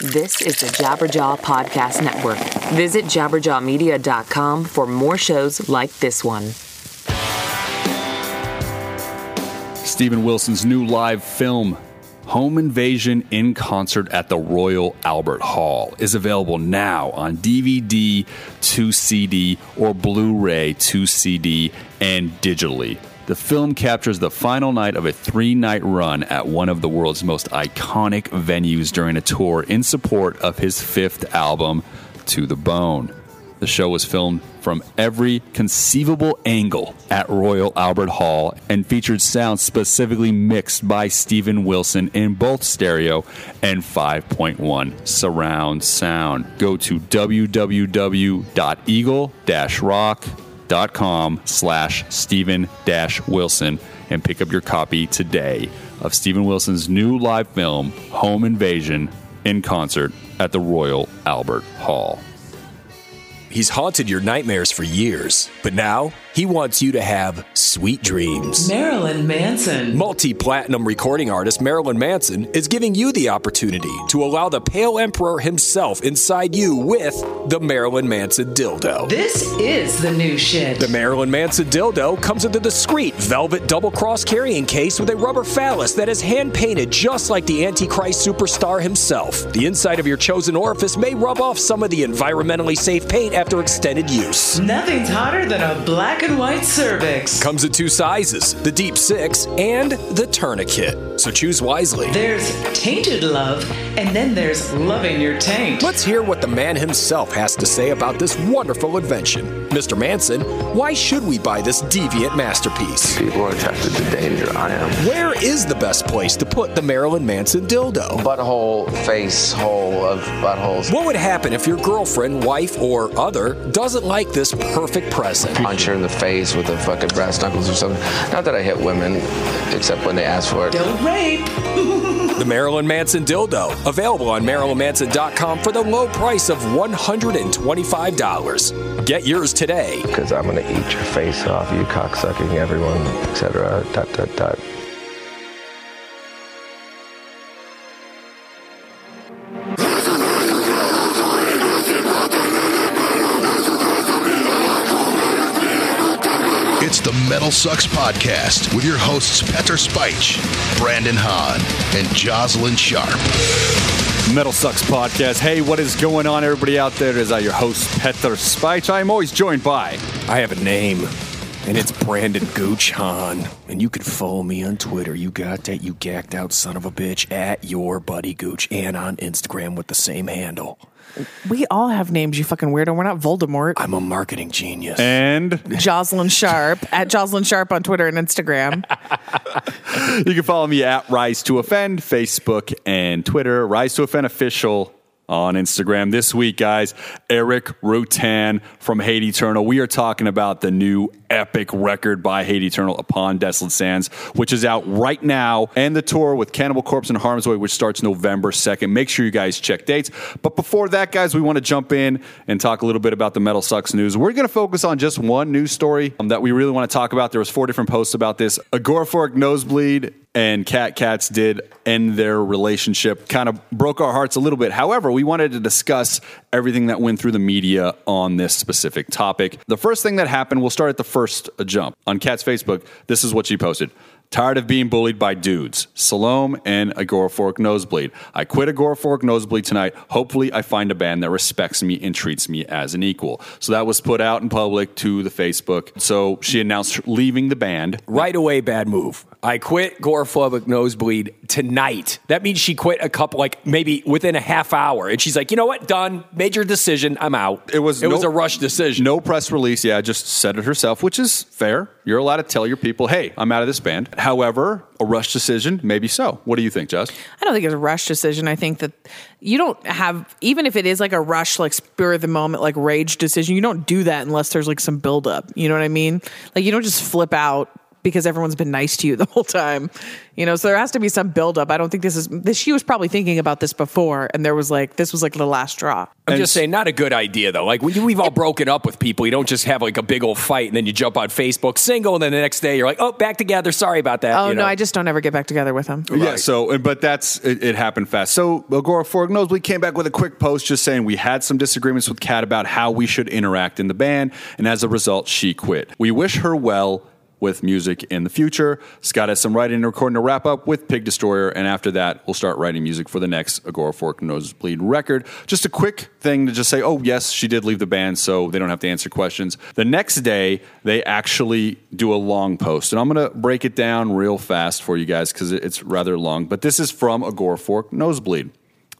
This is the Jabberjaw Podcast Network. Visit jabberjawmedia.com for more shows like this one. Steven Wilson's new live film, Home Invasion in Concert at the Royal Albert Hall, is available now on DVD, 2 CD, or Blu ray, 2 CD, and digitally. The film captures the final night of a three night run at one of the world's most iconic venues during a tour in support of his fifth album, To the Bone. The show was filmed from every conceivable angle at Royal Albert Hall and featured sound specifically mixed by Steven Wilson in both stereo and 5.1 surround sound. Go to www.eagle-rock.com slash Steven dash Wilson and pick up your copy today of Steven Wilson's new live film, Home Invasion, in concert at the Royal Albert Hall. He's haunted your nightmares for years, but now he wants you to have sweet dreams. Marilyn Manson. Multi platinum recording artist Marilyn Manson is giving you the opportunity to allow the Pale Emperor himself inside you with the Marilyn Manson dildo. This is the new shit. The Marilyn Manson dildo comes with a discreet velvet double cross carrying case with a rubber phallus that is hand painted just like the Antichrist superstar himself. The inside of your chosen orifice may rub off some of the environmentally safe paint after extended use. Nothing's hotter than a black and white cervix. Comes in two sizes the deep six and the tourniquet. So choose wisely. There's tainted love, and then there's loving your taint. Let's hear what the man himself has to say about this wonderful invention. Mr. Manson, why should we buy this deviant masterpiece? People are attracted to danger. I am. Where is the best place to put the Marilyn Manson dildo? Butthole, face hole of buttholes. What would happen if your girlfriend, wife, or other doesn't like this perfect present? Punch her in the face with the fucking brass knuckles or something. Not that I hit women, except when they ask for it. Don't rape. The Marilyn Manson dildo, available on MarilynManson.com for the low price of $125. Get yours today. Because I'm gonna eat your face off, you cocksucking everyone, etc. Dot dot dot. It's the Metal Sucks Podcast with your hosts Petar Speich, Brandon Hahn, and Jozalyn Sharp. Metal Sucks Podcast. Hey, what is going on, everybody out there? It is I, your host, Petar Speich. I am always joined by. I have a name, and it's Brandon Gooch Hahn. And you can follow me on Twitter. You got that, you gacked out son of a bitch, at your buddy Gooch, and on Instagram with the same handle. We all have names, you fucking weirdo. We're not Voldemort. I'm a marketing genius. And Jozalyn Sharp at Jozalyn Sharp on Twitter and Instagram. you can follow me at Rise to Offend, Facebook and Twitter. Rise to Offend Official on Instagram. This week, guys, Erik Rutan from Hate Eternal. We are talking about the new epic record by Hate Eternal upon Desolate Sands, which is out right now, and the tour with Cannibal Corpse and Harm's Way, which starts November 2nd. Make sure you guys check dates. But before that, guys, we want to jump in and talk a little bit about the Metal Sucks news. We're going to focus on just one news story um, that we really want to talk about. There was four different posts about this. Agoraphobic Nosebleed and Kat Katz did end their relationship. Kind of broke our hearts a little bit. However, we wanted to discuss everything that went through the media on this specific topic. The first thing that happened, we'll start at the first jump. On Kat's Facebook, this is what she posted. Tired of being bullied by dudes. Salome and Agoraphobic Nosebleed. I quit Agoraphobic Nosebleed tonight. Hopefully, I find a band that respects me and treats me as an equal. So that was put out in public to the Facebook. So she announced leaving the band. Right away, bad move. I quit Gorophobic Nosebleed tonight. That means she quit a couple, like maybe within a half hour. And she's like, you know what? Done. Made your decision. I'm out. It was it was a rush decision. No press release. Yeah, just said it herself, which is fair. You're allowed to tell your people, hey, I'm out of this band. However, a rush decision, maybe so. What do you think, Jess? I don't think it's a rush decision. I think that you don't have, even if it is like a rush, like spur of the moment, like rage decision, you don't do that unless there's like some buildup. You know what I mean? Like you don't just flip out because everyone's been nice to you the whole time. You know, so there has to be some buildup. I don't think this is this she was probably thinking about this before and there was like this was like the last straw. I'm And just saying, not a good idea though. Like we- we've all broken up with people. You don't just have like a big old fight and then you jump on Facebook single, and then the next day you're like, oh, back together. Sorry about that. Oh you know? no, I just don't ever get back together with him. Yeah, so but that's it, it happened fast. So Agoraphobic we came back with a quick post just saying we had some disagreements with Kat about how we should interact in the band, and as a result, she quit. We wish her well with music in the future. Scott has some writing and recording to wrap up with Pig Destroyer, and after that, we'll start writing music for the next Agoraphobic Nosebleed record. Just a quick thing to just say, oh yes, she did leave the band, so they don't have to answer questions. The next day, they actually do a long post, and I'm going to break it down real fast for you guys because it's rather long. But this is from Agoraphobic Nosebleed.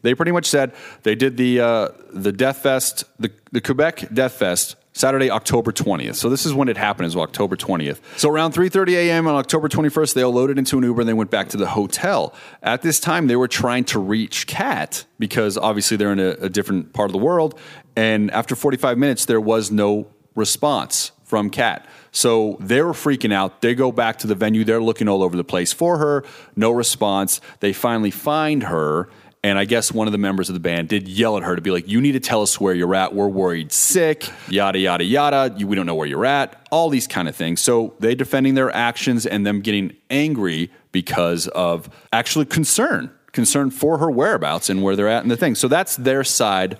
They pretty much said they did the uh, the Death Fest, the, the Quebec Death Fest, Saturday, October 20th. So this is when it happened, is October 20th. So around 3:30 a.m. on October 21st, they all loaded into an Uber and they went back to the hotel. At this time, they were trying to reach Kat because obviously they're in a, a different part of the world. And after 45 minutes, there was no response from Kat. So they were freaking out. They go back to the venue. They're looking all over the place for her. No response. They finally find her. And I guess one of the members of the band did yell at her to be like, You need to tell us where you're at. We're worried sick, yada, yada, yada. You, we don't know where you're at, all these kind of things. So they defending their actions and them getting angry because of actually concern, concern for her whereabouts and where they're at and the thing. So that's their side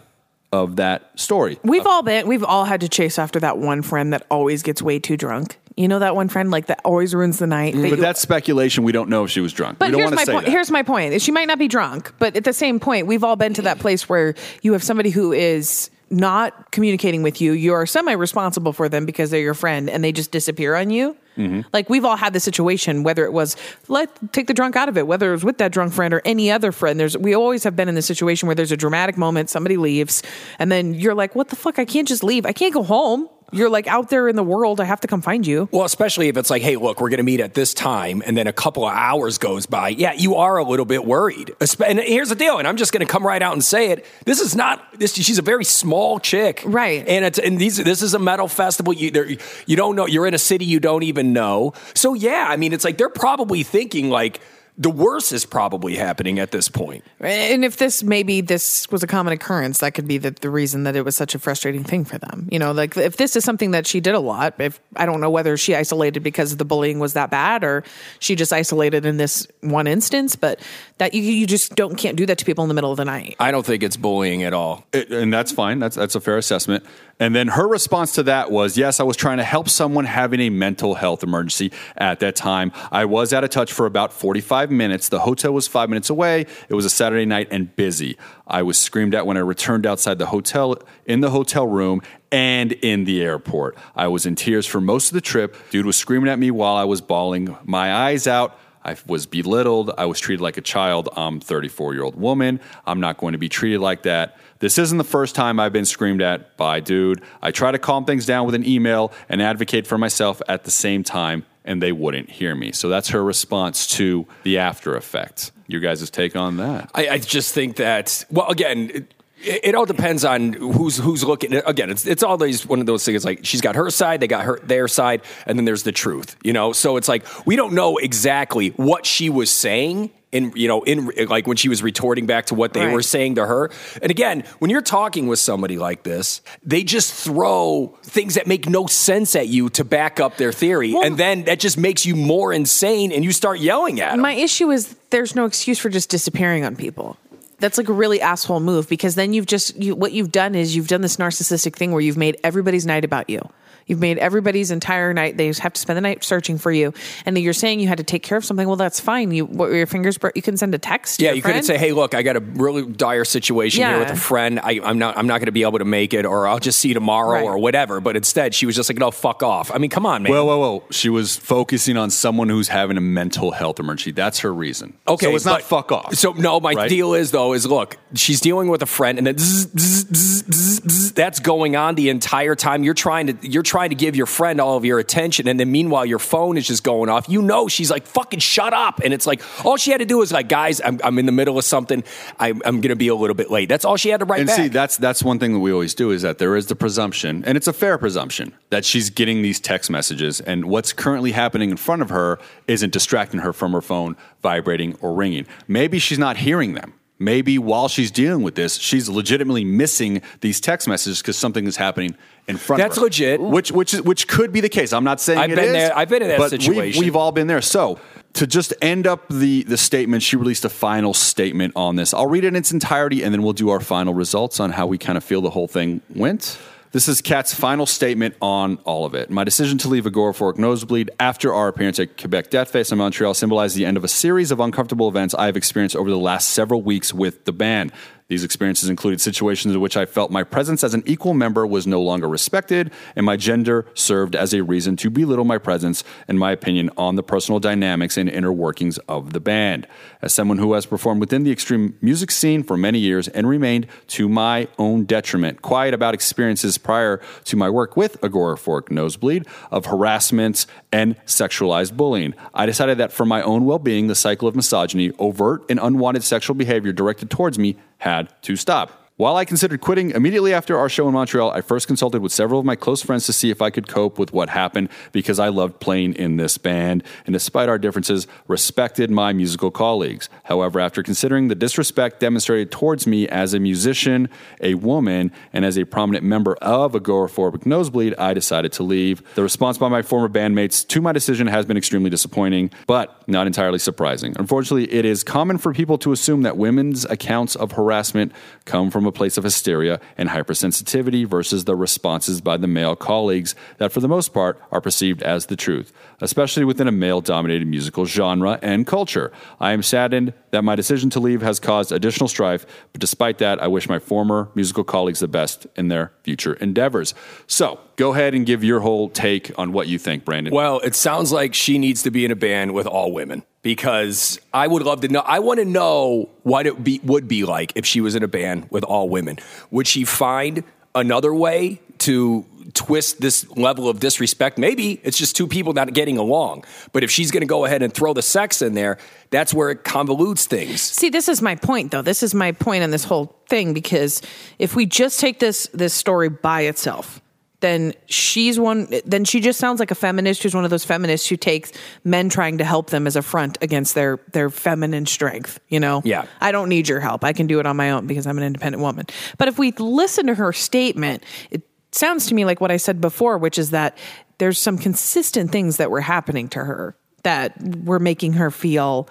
of that story. We've all been we've all had to chase after that one friend that always gets way too drunk. You know that one friend like that always ruins the night. that But you- that's speculation. We don't know if she was drunk. But here's my point. that. Here's my point. She might not be drunk, but at the same point, we've all been to that place where you have somebody who is not communicating with you. You are semi responsible for them because they're your friend, and they just disappear on you. Mm-hmm. Like we've all had the situation, whether it was let take the drunk out of it, whether it was with that drunk friend or any other friend. There's we always have been in the situation where there's a dramatic moment, somebody leaves, and then you're like, "What the fuck? I can't just leave. I can't go home." You're like out there in the world. I have to come find you. Well, especially if it's like, hey, look, we're going to meet at this time, and then a couple of hours goes by. Yeah, you are a little bit worried. And here's the deal, and I'm just going to come right out and say it. This is not this. She's a very small chick, Right. And it's and these. This is a metal festival. You there, you don't know. You're in a city you don't even know. So yeah, I mean, it's like they're probably thinking like the worst is probably happening at this point. And if this maybe this was a common occurrence, that could be the, the reason that it was such a frustrating thing for them. You know, like if this is something that she did a lot, if I don't know whether she isolated because the bullying was that bad or she just isolated in this one instance, but that you you just don't can't do that to people in the middle of the night. I don't think it's bullying at all. It- and that's fine. That's that's a fair assessment. And then her response to that was, "Yes, I was trying to help someone having a mental health emergency at that time. I was out of touch for about 45 minutes. The hotel was 5 minutes away. It was a Saturday night and busy. I was screamed at when I returned outside the hotel in the hotel room and in the airport. I was in tears for most of the trip. Dude was screaming at me while I was bawling my eyes out." I was belittled. I was treated like a child. I'm a 34 year old woman. I'm not going to be treated like that. This isn't the first time I've been screamed at by dude. I try to calm things down with an email and advocate for myself at the same time, and they wouldn't hear me. So that's her response to the after effect. Your guys' take on that? I, I just think that well, again. It, it all depends on who's who's looking. Again, it's it's all these one of those things. Like she's got her side, they got her their side, and then there's the truth. You know, so it's like we don't know exactly what she was saying in you know in like when she was retorting back to what they Right. were saying to her. And again, when you're talking with somebody like this, they just throw things that make no sense at you to back up their theory, and then that just makes you more insane, and you start yelling at them. My issue is there's no excuse for just disappearing on people. That's like a really asshole move because then you've just you, what you've done is you've done this narcissistic thing where you've made everybody's night about you. You've made everybody's entire night. They have to spend the night searching for you, and then you're saying you had to take care of something. Well, that's fine. You what, your fingers. bur- You can send a text. To Yeah, your you could say, "Hey, look, I got a really dire situation here with a friend. I, I'm not, I'm not going to be able to make it, or I'll just see you tomorrow, Right. or whatever." But instead, she was just like, "No, fuck off." I mean, come on, man. Whoa, whoa, whoa. She was focusing on someone who's having a mental health emergency. That's her reason. Okay, So it's not but- fuck off. So no, my right? deal is though is look, she's dealing with a friend, and then zzz, zzz, zzz, zzz, zzz, that's going on the entire time. You're trying to you're trying to give your friend all of your attention, and then meanwhile your phone is just going off. You know she's like, "Fucking shut up!" And it's like all she had to do was like, "Guys, I'm, I'm in the middle of something. I'm, I'm going to be a little bit late." That's all she had to write And back. see, that's that's one thing that we always do is that there is the presumption, and it's a fair presumption that she's getting these text messages, and what's currently happening in front of her isn't distracting her from her phone vibrating or ringing. Maybe she's not hearing them. Maybe while she's dealing with this, she's legitimately missing these text messages because something is happening in front That's of her. That's legit. Which which is, which could be the case. I'm not saying I've it been is, there- I've been in that but we've- situation. We've, all been there. So to just end up the the statement, she released a final statement on this. I'll read it in its entirety, and then we'll do our final results on how we kind of feel the whole thing went. This is Kat's final statement on all of it. My decision to leave Agoraphobic Nosebleed after our appearance at Quebec Death Fest in Montreal symbolized the end of a series of uncomfortable events I have experienced over the last several weeks with the band. These experiences included situations in which I felt my presence as an equal member was no longer respected, and my gender served as a reason to belittle my presence and my opinion on the personal dynamics and inner workings of the band. As someone who has performed within the extreme music scene for many years and remained, to my own detriment, quiet about experiences prior to my work with Agoraphobic Nosebleed of harassment and sexualized bullying, I decided that for my own well being, the cycle of misogyny, overt and unwanted sexual behavior directed towards me had to stop. While I considered quitting immediately after our show in Montreal, I first consulted with several of my close friends to see if I could cope with what happened because I loved playing in this band and despite our differences, respected my musical colleagues. However, after considering the disrespect demonstrated towards me as a musician, a woman, and as a prominent member of Agoraphobic Nosebleed, I decided to leave. The response by my former bandmates to my decision has been extremely disappointing, but not entirely surprising. Unfortunately, it is common for people to assume that women's accounts of harassment come from a place of hysteria and hypersensitivity versus the responses by the male colleagues that, for the most part, are perceived as the truth, especially within a male dominated musical genre and culture. I am saddened that my decision to leave has caused additional strife, but despite that, I wish my former musical colleagues the best in their future endeavors. So, go ahead and give your whole take on what you think, Brandon. Well, it sounds like she needs to be in a band with all women because I would love to know. I want to know what it be, would be like if she was in a band with all women. Would she find another way to twist this level of disrespect? Maybe it's just two people not getting along. But if she's going to go ahead and throw the sex in there, that's where it convolutes things. See, this is my point, though. This is my point on this whole thing because if we just take this this story by itself, then she's one. Then she just sounds like a feminist. She's one of those feminists who takes men trying to help them as a front against their their feminine strength. You know, Yeah. I don't need your help. I can do it on my own because I'm an independent woman. But if we listen to her statement, it sounds to me like what I said before, which is that there's some consistent things that were happening to her that were making her feel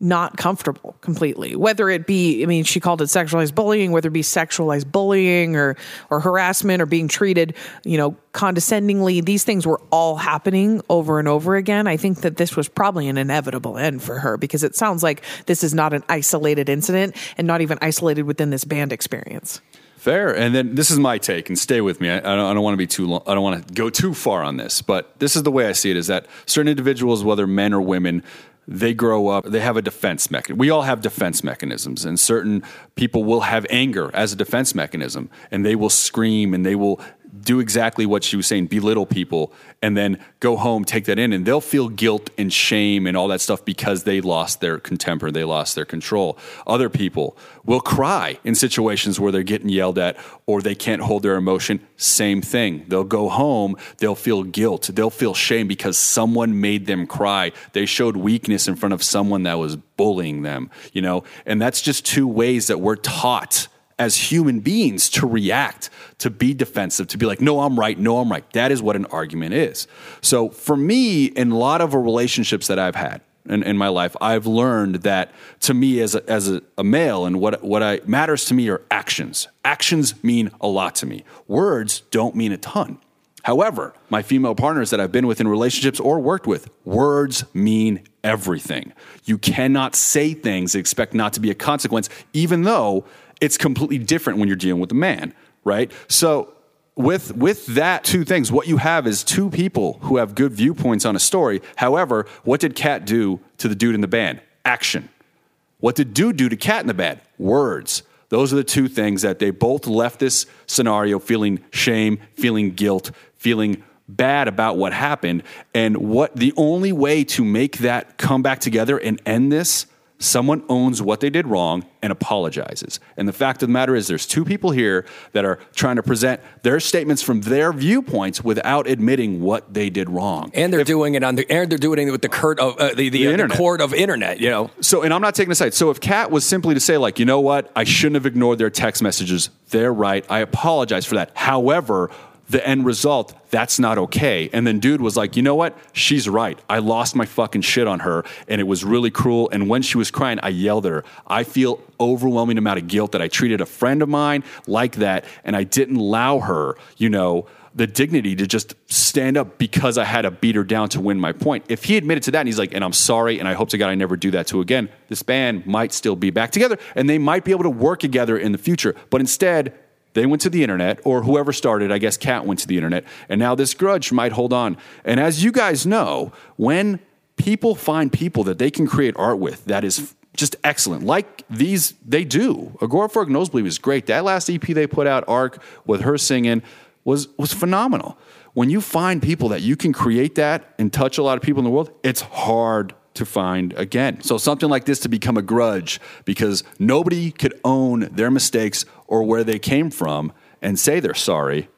not comfortable completely. Whether it be, I mean, she called it sexualized bullying, whether it be sexualized bullying or or harassment or being treated, you know, condescendingly. These things were all happening over and over again. I think that this was probably an inevitable end for her because it sounds like this is not an isolated incident and not even isolated within this band experience. Fair. And then this is my take, and stay with me. I, I don't, don't want to be too long. I don't want to go too far on this, but this is the way I see it: is that certain individuals, whether men or women, they grow up. They have a defense mechanism. We all have defense mechanisms, and certain people will have anger as a defense mechanism, and they will scream and they will do exactly what she was saying, belittle people, and then go home, take that in, and they'll feel guilt and shame and all that stuff because they lost their contemper, they lost their control. Other people will cry in situations where they're getting yelled at or they can't hold their emotion. Same thing. They'll go home, they'll feel guilt, they'll feel shame because someone made them cry. They showed weakness in front of someone that was bullying them, you know? And that's just two ways that we're taught as human beings to react, to be defensive, to be like, no, I'm right, no, I'm right. That is what an argument is. So for me, in a lot of relationships that I've had in, in my life, I've learned that to me as a, as a, a male and what, what I, matters to me are actions. Actions mean a lot to me. Words don't mean a ton. However, my female partners that I've been with in relationships or worked with, words mean everything. You cannot say things expect not to be a consequence, even though it's completely different when you're dealing with a man, right? So with with that two things, what you have is two people who have good viewpoints on a story. However, what did Kat do to the dude in the band? Action. What did dude do to Kat in the band? Words. Those are the two things that they both left this scenario feeling shame, feeling guilt, feeling bad about what happened and what the only way to make that come back together and end this someone owns what they did wrong and apologizes and the fact of the matter is there's two people here that are trying to present their statements from their viewpoints without admitting what they did wrong And they're doing it on the and they're doing it with the court of uh, the, the, The uh, the internet. of internet. You know, So, and I'm not taking a side. So, if Kat was simply to say, like, you know what, I shouldn't have ignored their text messages, they're right. I apologize for that. However, the end result, that's not okay. And then dude was like, you know what? She's right. I lost my fucking shit on her and it was really cruel. And when she was crying, I yelled at her. I feel overwhelming amount of guilt that I treated a friend of mine like that and I didn't allow her, you know, the dignity to just stand up because I had to beat her down to win my point. If he admitted to that and he's like, and I'm sorry, and I hope to God I never do that to again, this band might still be back together and they might be able to work together in the future. But instead, they went to the internet, or whoever started, I guess Kat went to the internet, and now this grudge might hold on. And as you guys know, when people find people that they can create art with that is just excellent, like these they do. Agoraphobic Nosebleed was great. That last EP they put out, Arc, with her singing, was was phenomenal. When you find people that you can create that and touch a lot of people in the world, it's hard to find again. So something like this to become a grudge because nobody could own their mistakes or where they came from and say they're sorry.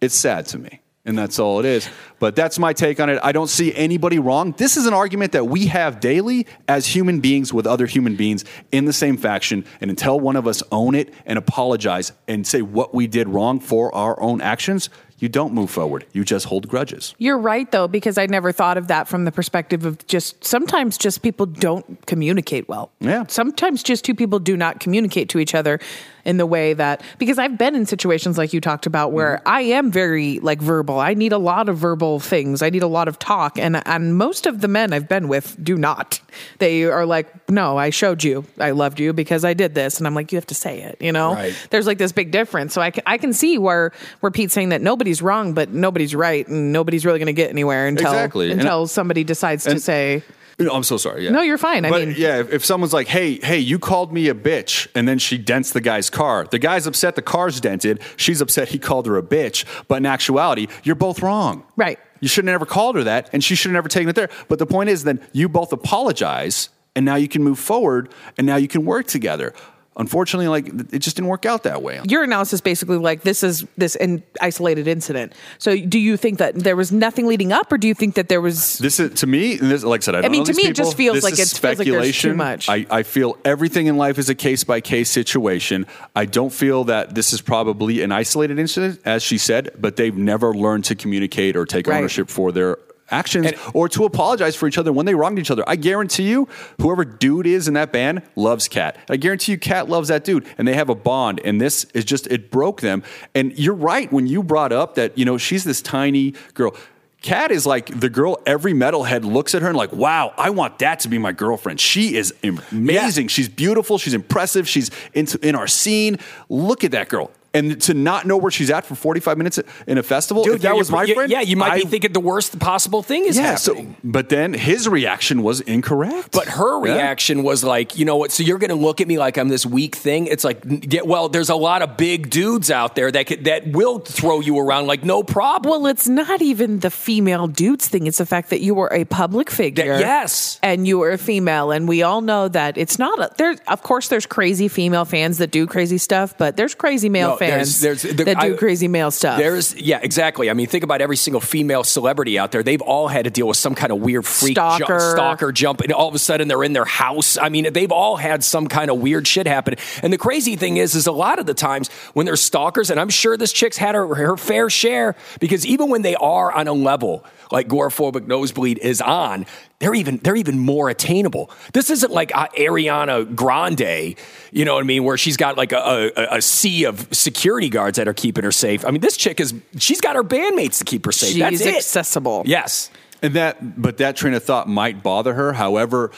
It's sad to me. And that's all it is. But that's my take on it. I don't see anybody wrong. This is an argument that we have daily as human beings with other human beings in the same faction. And until one of us own it and apologize and say what we did wrong for our own actions, you don't move forward. You just hold grudges. You're right though, because I never thought of that from the perspective of just sometimes just people don't communicate well. Yeah. Sometimes just two people do not communicate to each other in the way that because I've been in situations like you talked about where Mm-hmm. I am very like verbal. I need a lot of verbal things. I need a lot of talk and and most of the men I've been with do not. They are like, "No, I showed you. I loved you because I did this." And I'm like, "You have to say it," you know? Right. There's like this big difference. So I can, I can see where where Pete's saying that nobody's wrong, but nobody's right and nobody's really going to get anywhere until Exactly. And- until somebody decides to say No, I'm so sorry. Yeah. No, you're fine. I but mean- yeah, if, if someone's like, "Hey, hey, you called me a bitch," and then she dents the guy's car, the guy's upset the car's dented. She's upset he called her a bitch. But in actuality, you're both wrong. Right. You shouldn't have never called her that, and she should have never taken it there. But the point is, then you both apologize, and now you can move forward, and now you can work together. Unfortunately, like it just didn't work out that way. your analysis basically like this is this an isolated incident. So do you think that there was nothing leading up, or do you think that there was? This is to me. and This, like I said, I, don't mean, to me, it just feels This like it's it feels like too much. I, I feel everything in life is a case by case situation. I don't feel that this is probably an isolated incident, as she said, but they've never learned to communicate or take Right. ownership for their actions And- or to apologize for each other when they wronged each other. I guarantee you, whoever dude is in that band loves Kat. I guarantee you, Kat loves that dude, and they have a bond. And this is just it broke them. And you're right when you brought up that you know she's this tiny girl. Kat is like the girl every metalhead looks at her and like, wow, I want that to be my girlfriend. She is amazing. She's beautiful. She's impressive. She's into, in our scene. Look at that girl. And to not know where she's at for 45 minutes in a festival, if that was my you- friend, Yeah, you might I- be thinking the worst possible thing is yeah, happening. so but then his reaction was incorrect. But her Yeah. reaction was like, you know what? So you're going to look at me like I'm this weak thing? It's like, get well. There's a lot of big dudes out there that could, that will throw you around like no problem. Well, it's not even the female dudes thing. It's the fact that you were a public figure. yes. And you were a female. And we all know that it's not a, there. Of course, there's crazy female fans that do crazy stuff, but there's crazy male No, there's- fans there's- the- that do I- crazy male stuff. There's yeah, exactly. I mean, think about every single female celebrity out there. They've all had to deal with some kind of weird freak Stalker. stalker jump, and all of a sudden they're in their house. I mean, they've all had some kind of weird shit happen. And the crazy thing is, is a lot of the times when they're stalkers, and I'm sure this chick's had her, her fair share, because even when they are on a level like Goraphobic Nosebleed is on, they're even they're even more attainable. This isn't like uh, Ariana Grande, you know what I mean, where she's got like a, a, a sea of security guards that are keeping her safe. I mean, this chick is she's got her bandmates to keep her safe. She's That's it. accessible. Yes. And that, but that train of thought might bother her. However,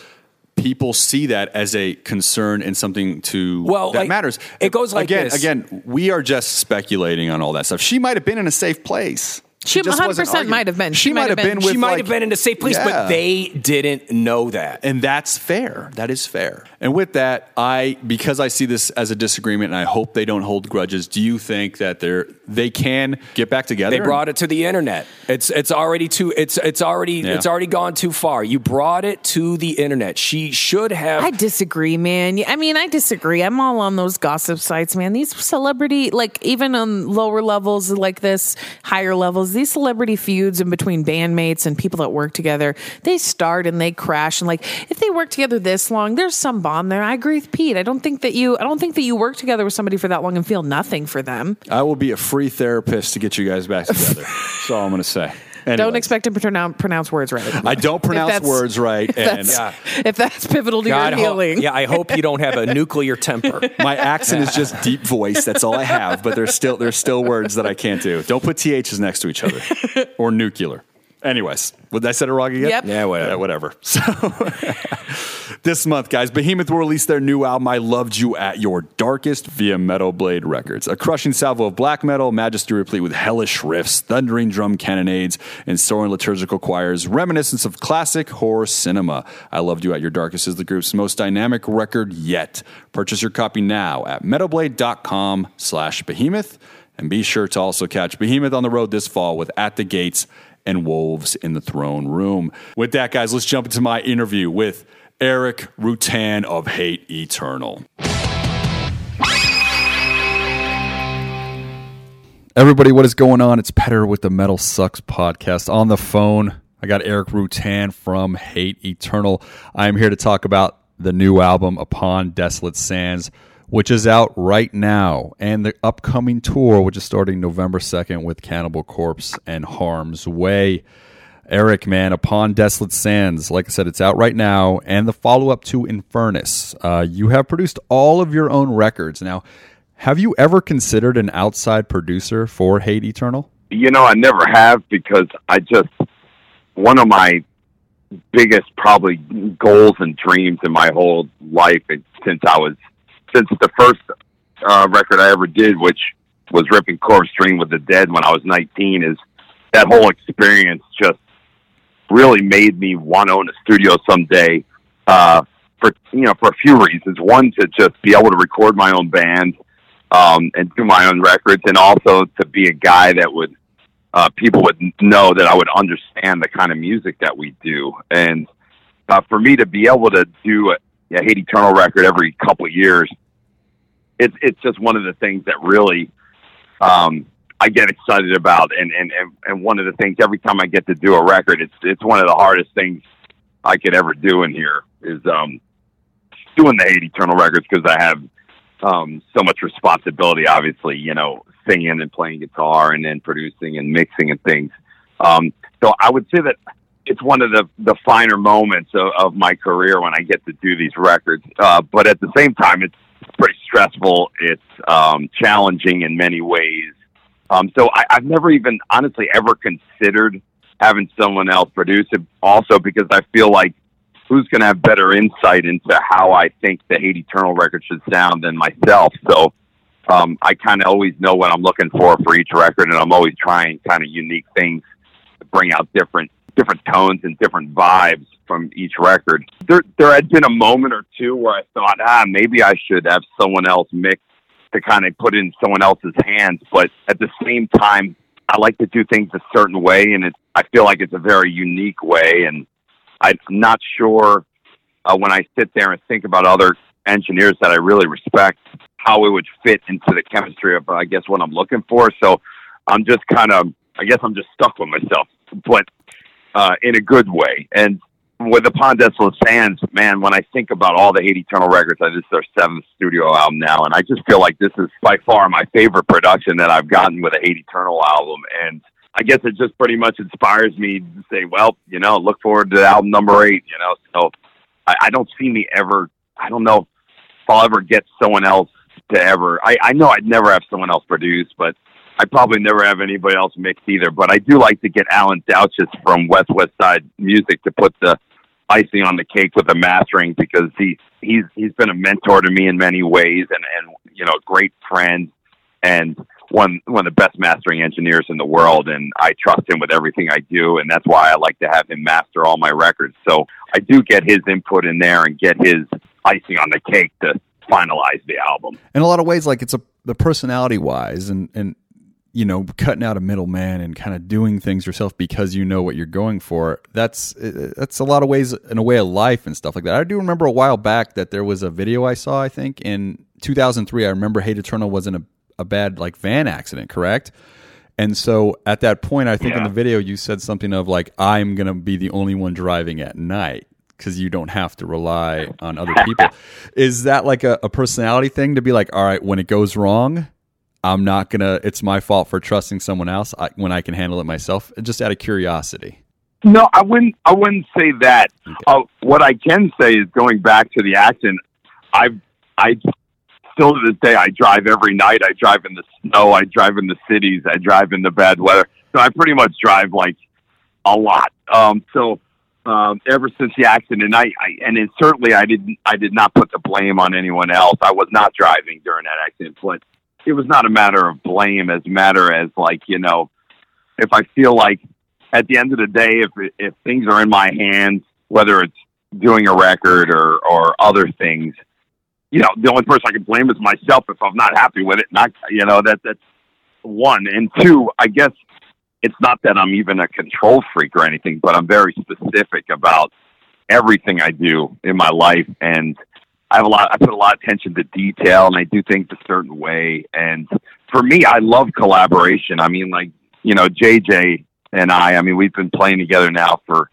people see that as a concern and something to Well, that like, matters. it goes like again. this. Again, we are just speculating on all that stuff. She might have been in a safe place. She just 100% wasn't might have been. She, She might might have have been. been. she might like- have been in a safe place, Yeah. but they didn't know that. and that's fair. That is fair. And with that, I because I see this as a disagreement, and I hope they don't hold grudges. Do you think that they're they can get back together? They brought it to the internet. It's it's already too it's it's already Yeah. it's already gone too far. You brought it to the internet. She should have I disagree, man. I mean, I disagree. I'm all on those gossip sites, man. These celebrity, like even on lower levels like this, higher levels, these celebrity feuds in between bandmates and people that work together, they start and they crash. And like, if they work together this long, there's some bond there. I agree with Pete. I don't think that you, I don't think that you work together with somebody for that long and feel nothing for them. I will be a free therapist to get you guys back together. that's all I'm going to say. Don't expect him to pronounce, pronounce words right. I don't pronounce words right, If and that's, Yeah. if that's pivotal to God, your ho- yeah, I hope you don't have a nuclear temper. my accent is just deep voice. That's all I have. But there's still there's still words that I can't do. Don't put ths next to each other or nuclear. Anyways, would I said it wrong again? Yep. Yeah, whatever. Yeah, whatever. So this month, guys, Behemoth will release their new album, I Loved You at Your Darkest, via Metal Blade Records. A crushing salvo of black metal, majesty replete with hellish riffs, thundering drum cannonades, and soaring liturgical choirs, reminiscence of classic horror cinema. I Loved You at Your Darkest is the group's most dynamic record yet. Purchase your copy now at metalblade.com slash behemoth. And be sure to also catch Behemoth on the road this fall with At the Gates and Wolves in the Throne Room. With that, guys, let's jump into my interview with Erik Rutan of Hate Eternal. Everybody, what is going on? It's Petar with the Metal Sucks podcast. On the phone, I got Erik Rutan from Hate Eternal. I am here to talk about the new album, Upon Desolate Sands, which is out right now, and the upcoming tour, which is starting November 2nd with Cannibal Corpse and Harm's Way. Erik, man, Upon Desolate Sands, like I said, it's out right now, and the follow up to Infernus. Uh, you have produced all of your own records. Now, have you ever considered an outside producer for Hate Eternal? You know, I never have because I just one of my biggest probably goals and dreams in my whole life since I was since the first uh, record I ever did, which was ripping Corpse Dream with the Dead when I was 19, is that whole experience just really made me want to own a studio someday. Uh, for you know, for a few reasons. One, to just be able to record my own band um, and do my own records, and also to be a guy that would uh, people would know that I would understand the kind of music that we do. And uh, for me to be able to do a, a Hate Eternal record every couple of years, it's it's just one of the things that really um, I get excited about. And, and and and one of the things every time I get to do a record, it's it's one of the hardest things I could ever do in here is um, doing the Hate Eternal records because I have um, so much responsibility, obviously, you know, singing and playing guitar and then producing and mixing and things. Um, so I would say that it's one of the, the finer moments of, of my career when I get to do these records. Uh, but at the same time, it's pretty stressful. It's um, challenging in many ways. Um, so I, I've never even honestly ever considered having someone else produce it also because I feel like who's going to have better insight into how I think the Hate Eternal record should sound than myself. So um, I kind of always know what I'm looking for for each record, and I'm always trying kind of unique things to bring out different different tones and different vibes from each record. There there had been a moment or two where I thought, ah, maybe I should have someone else mix to kind of put in someone else's hands, but at the same time, I like to do things a certain way, and it's I feel like it's a very unique way, and I'm not sure uh, when I sit there and think about other engineers that I really respect how it would fit into the chemistry of I guess what I'm looking for. So I'm just kind of I guess I'm just stuck with myself, but uh, in a good way. And with Upon Desolate Sands, man, when I think about all the Hate Eternal records, I this is their seventh studio album now, and I just feel like this is by far my favorite production that I've gotten with a Hate Eternal album. And I guess it just pretty much inspires me to say, well, you know, look forward to album number eight, you know. So I, I don't see me ever I don't know if I'll ever get someone else to ever I, I know I'd never have someone else produce, but I probably never have anybody else mix either. But I do like to get Alan Douches from West West Side Music to put the icing on the cake with the mastering because he he's he's been a mentor to me in many ways and and you know a great friend and one one of the best mastering engineers in the world, and I trust him with everything I do, and that's why I like to have him master all my records. So I do get his input in there and get his icing on the cake to finalize the album. In a lot of ways, like it's a the personality wise, and and you know, cutting out a middleman and kind of doing things yourself because you know what you're going for. That's eh, eh, that's a lot of ways in a way of life and stuff like that. I do remember a while back that there was a video I saw. I think in 2003. I remember Hate Eternal was in a, a bad like van accident, correct? And so at that point, I think yeah. in the video you said something of like, "I'm gonna be the only one driving at night." because you don't have to rely on other people. Is that like a, a, personality thing to be like, all right, when it goes wrong, I'm not gonna. It's my fault for trusting someone else I, when I can handle it myself. Just out of curiosity. No, I wouldn't. I wouldn't say that. Okay. Uh, what I can say is going back to the accident. I've I still to this day I drive every night. I drive in the snow. I drive in the cities. I drive in the bad weather. So I pretty much drive like a lot. Um, so um, ever since the accident, I, I and it, certainly I didn't. I did not put the blame on anyone else. I was not driving during that accident, but it was not a matter of blame as a matter as like you know if i feel like at the end of the day if if things are in my hands whether it's doing a record or or other things you know the only person i can blame is myself if i'm not happy with it. Not you know that that's one. And two i guess it's not that i'm even a control freak or anything but i'm very specific about everything i do in my life. And I have a lot. I put a lot of attention to detail, and I do things a certain way. And for me, I love collaboration. I mean, like you know, JJ and I. I mean, we've been playing together now for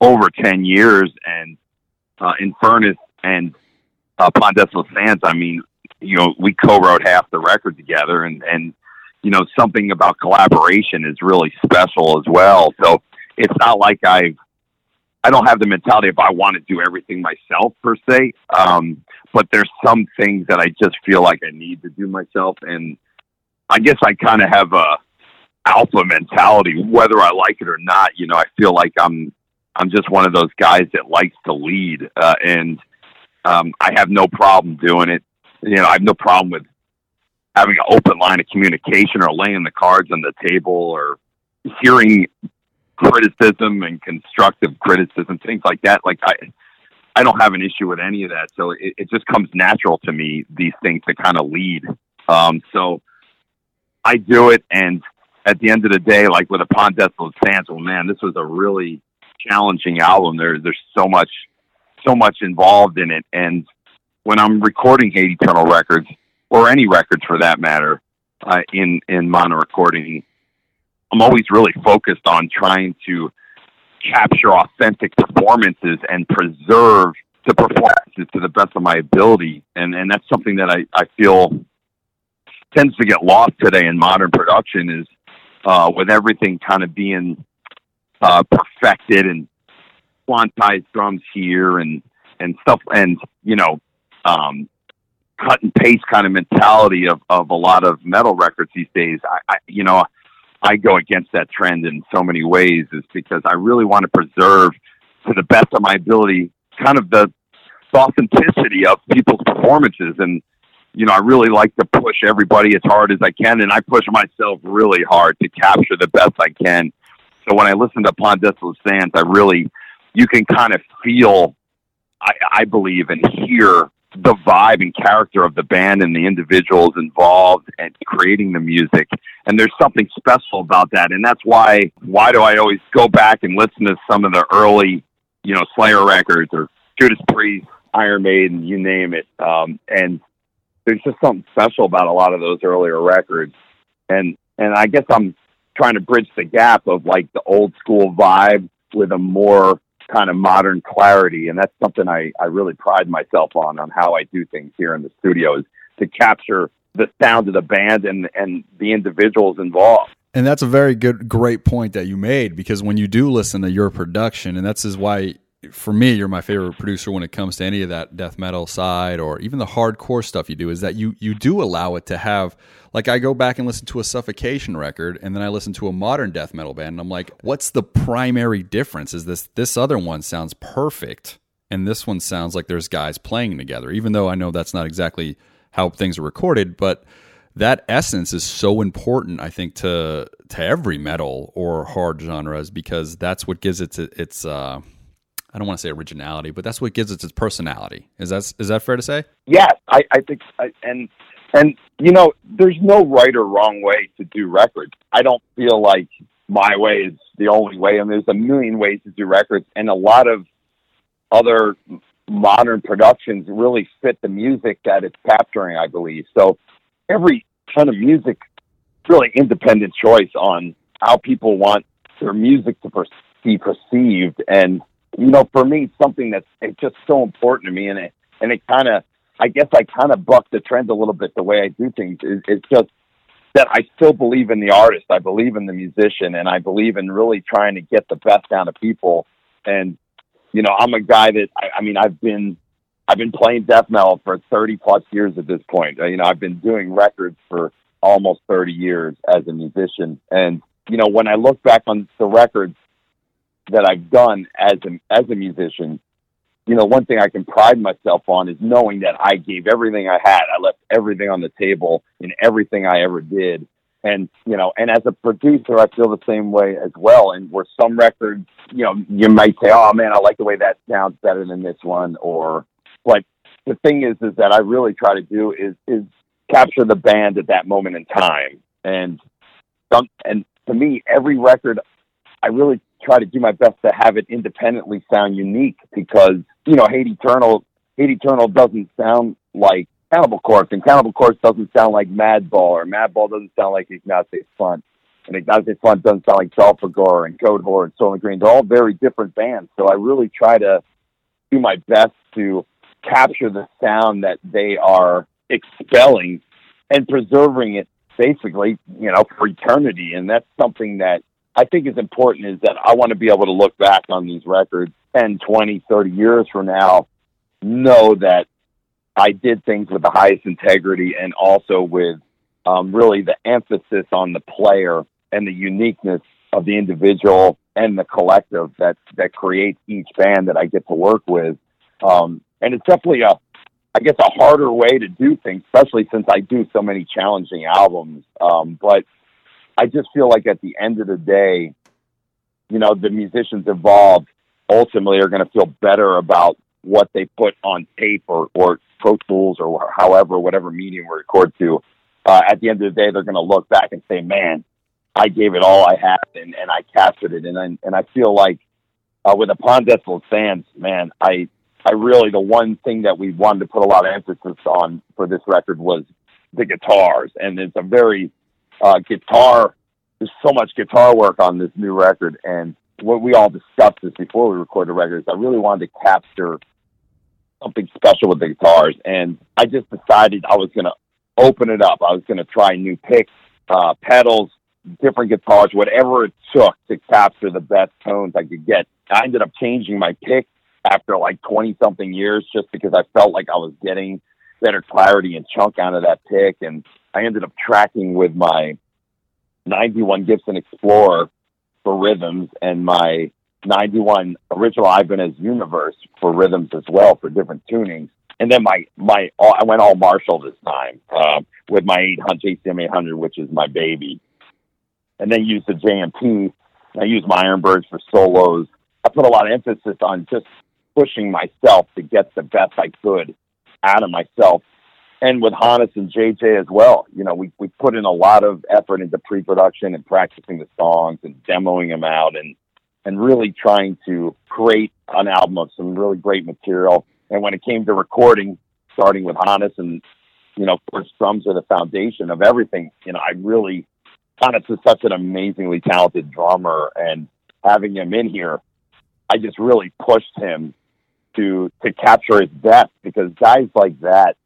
over ten years, and uh, Infernus and uh, Upon Desolate Sands. I mean, you know, we co-wrote half the record together, and and you know, something about collaboration is really special as well. So it's not like I've I don't have the mentality if I want to do everything myself per se. Um, but there's some things that I just feel like I need to do myself, and I guess I kind of have a alpha mentality, whether I like it or not. You know, I feel like I'm I'm just one of those guys that likes to lead, uh, and um, I have no problem doing it. You know, I have no problem with having an open line of communication or laying the cards on the table or hearing criticism and constructive criticism, things like that. Like I, I don't have an issue with any of that. So it, it just comes natural to me these things to kind of lead. Um, so I do it, and at the end of the day, like with Upon Desolate Sands, well, man, this was a really challenging album. There's there's so much, so much involved in it, and when I'm recording Hate Eternal records or any records for that matter, uh, in in mono recording, I'm always really focused on trying to capture authentic performances and preserve the performances to the best of my ability. And and that's something that I, I feel tends to get lost today in modern production is uh, with everything kind of being uh, perfected and quantized drums here and and stuff and you know um, cut and paste kind of mentality of, of a lot of metal records these days. I, I you know I go against that trend in so many ways is because I really want to preserve to the best of my ability kind of the, the authenticity of people's performances and you know I really like to push everybody as hard as I can and I push myself really hard to capture the best I can. So when I listen to Upon Desolate Sands, I really you can kind of feel I, I believe and hear the vibe and character of the band and the individuals involved and creating the music. And there's something special about that. And that's why, why do I always go back and listen to some of the early, you know, Slayer records or Judas Priest, Iron Maiden, you name it. Um, and there's just something special about a lot of those earlier records. And, and I guess I'm trying to bridge the gap of like the old school vibe with a more kind of modern clarity. And that's something I, I really pride myself on, on how I do things here in the studio is to capture the sound of the band and, and the individuals involved. And that's a very good, great point that you made because when you do listen to your production, and that's is why for me, you're my favorite producer when it comes to any of that death metal side or even the hardcore stuff you do. Is that you you do allow it to have like I go back and listen to a Suffocation record, and then I listen to a modern death metal band, and I'm like, what's the primary difference? Is this this other one sounds perfect, and this one sounds like there's guys playing together, even though I know that's not exactly how things are recorded, but that essence is so important, I think, to to every metal or hard genres because that's what gives it its uh, I don't want to say originality, but that's what gives it its personality. Is that is that fair to say? Yes, I, I think, I, and and you know, there's no right or wrong way to do records. I don't feel like my way is the only way, and there's a million ways to do records, and a lot of other modern productions really fit the music that it's capturing. I believe so. Every kind of music, really independent choice on how people want their music to be perceived, and you know, for me, something that's it's just so important to me, and it and it kind of, I guess, I kind of buck the trend a little bit the way I do things. Is it's just that I still believe in the artist, I believe in the musician, and I believe in really trying to get the best out of people. And you know, I'm a guy that I, I mean, I've been I've been playing death metal for 30 plus years at this point. You know, I've been doing records for almost 30 years as a musician, and you know, when I look back on the records that I've done as a as a musician, you know, one thing I can pride myself on is knowing that I gave everything I had. I left everything on the table in everything I ever did. And, you know, and as a producer, I feel the same way as well. And where some records, you know, you might say, oh man, I like the way that sounds better than this one. Or, but the thing is, is that I really try to do is, is capture the band at that moment in time. And, and to me, every record, I really try to do my best to have it independently sound unique because you know Hate Eternal Hate Eternal doesn't sound like Cannibal Corpse and Cannibal Corpse doesn't sound like Madball or Madball doesn't sound like Agnostic Front and Agnostic Front doesn't sound like Belphegor and Goat Whore and Soilent Green. They're all very different bands, so I really try to do my best to capture the sound that they are expelling and preserving it basically, you know, for eternity. And that's something that I think is important is that I want to be able to look back on these records 10, 20, 30 years from now, know that I did things with the highest integrity and also with um, really the emphasis on the player and the uniqueness of the individual and the collective that that creates each band that I get to work with. Um, and it's definitely a, I guess, a harder way to do things, especially since I do so many challenging albums. Um, but I just feel like at the end of the day, you know, the musicians involved ultimately are going to feel better about what they put on tape or, or Pro Tools or however, whatever medium we record to. Uh, at the end of the day, they're going to look back and say, man, I gave it all I had and, and I captured it. And I, and I feel like uh, with Upon Desolate Sands, man, I, I really, the one thing that we wanted to put a lot of emphasis on for this record was the guitars. And it's a very uh, guitar. There's so much guitar work on this new record, and what we all discussed this before we recorded the record is I really wanted to capture something special with the guitars, and I just decided I was going to open it up. I was going to try new picks, uh, pedals, different guitars, whatever it took to capture the best tones I could get. I ended up changing my pick after like 20 something years just because I felt like I was getting better clarity and chunk out of that pick. And I ended up tracking with my 91 Gibson Explorer for rhythms and my 91 original Ibanez Universe for rhythms as well for different tunings. And then my, my, I went all Marshall this time, um, with my 800, JCM 800, which is my baby. And then used the JMP. I used my Ironbirds for solos. I put a lot of emphasis on just pushing myself to get the best I could of myself and with Hannes and JJ as well. You know, we, we put in a lot of effort into pre-production and practicing the songs and demoing them out and, and really trying to create an album of some really great material. And when it came to recording, starting with Hannes and, you know, of course, drums are the foundation of everything. You know, I really, Hannes is such an amazingly talented drummer and having him in here, I just really pushed him to, to capture his best because guys like that,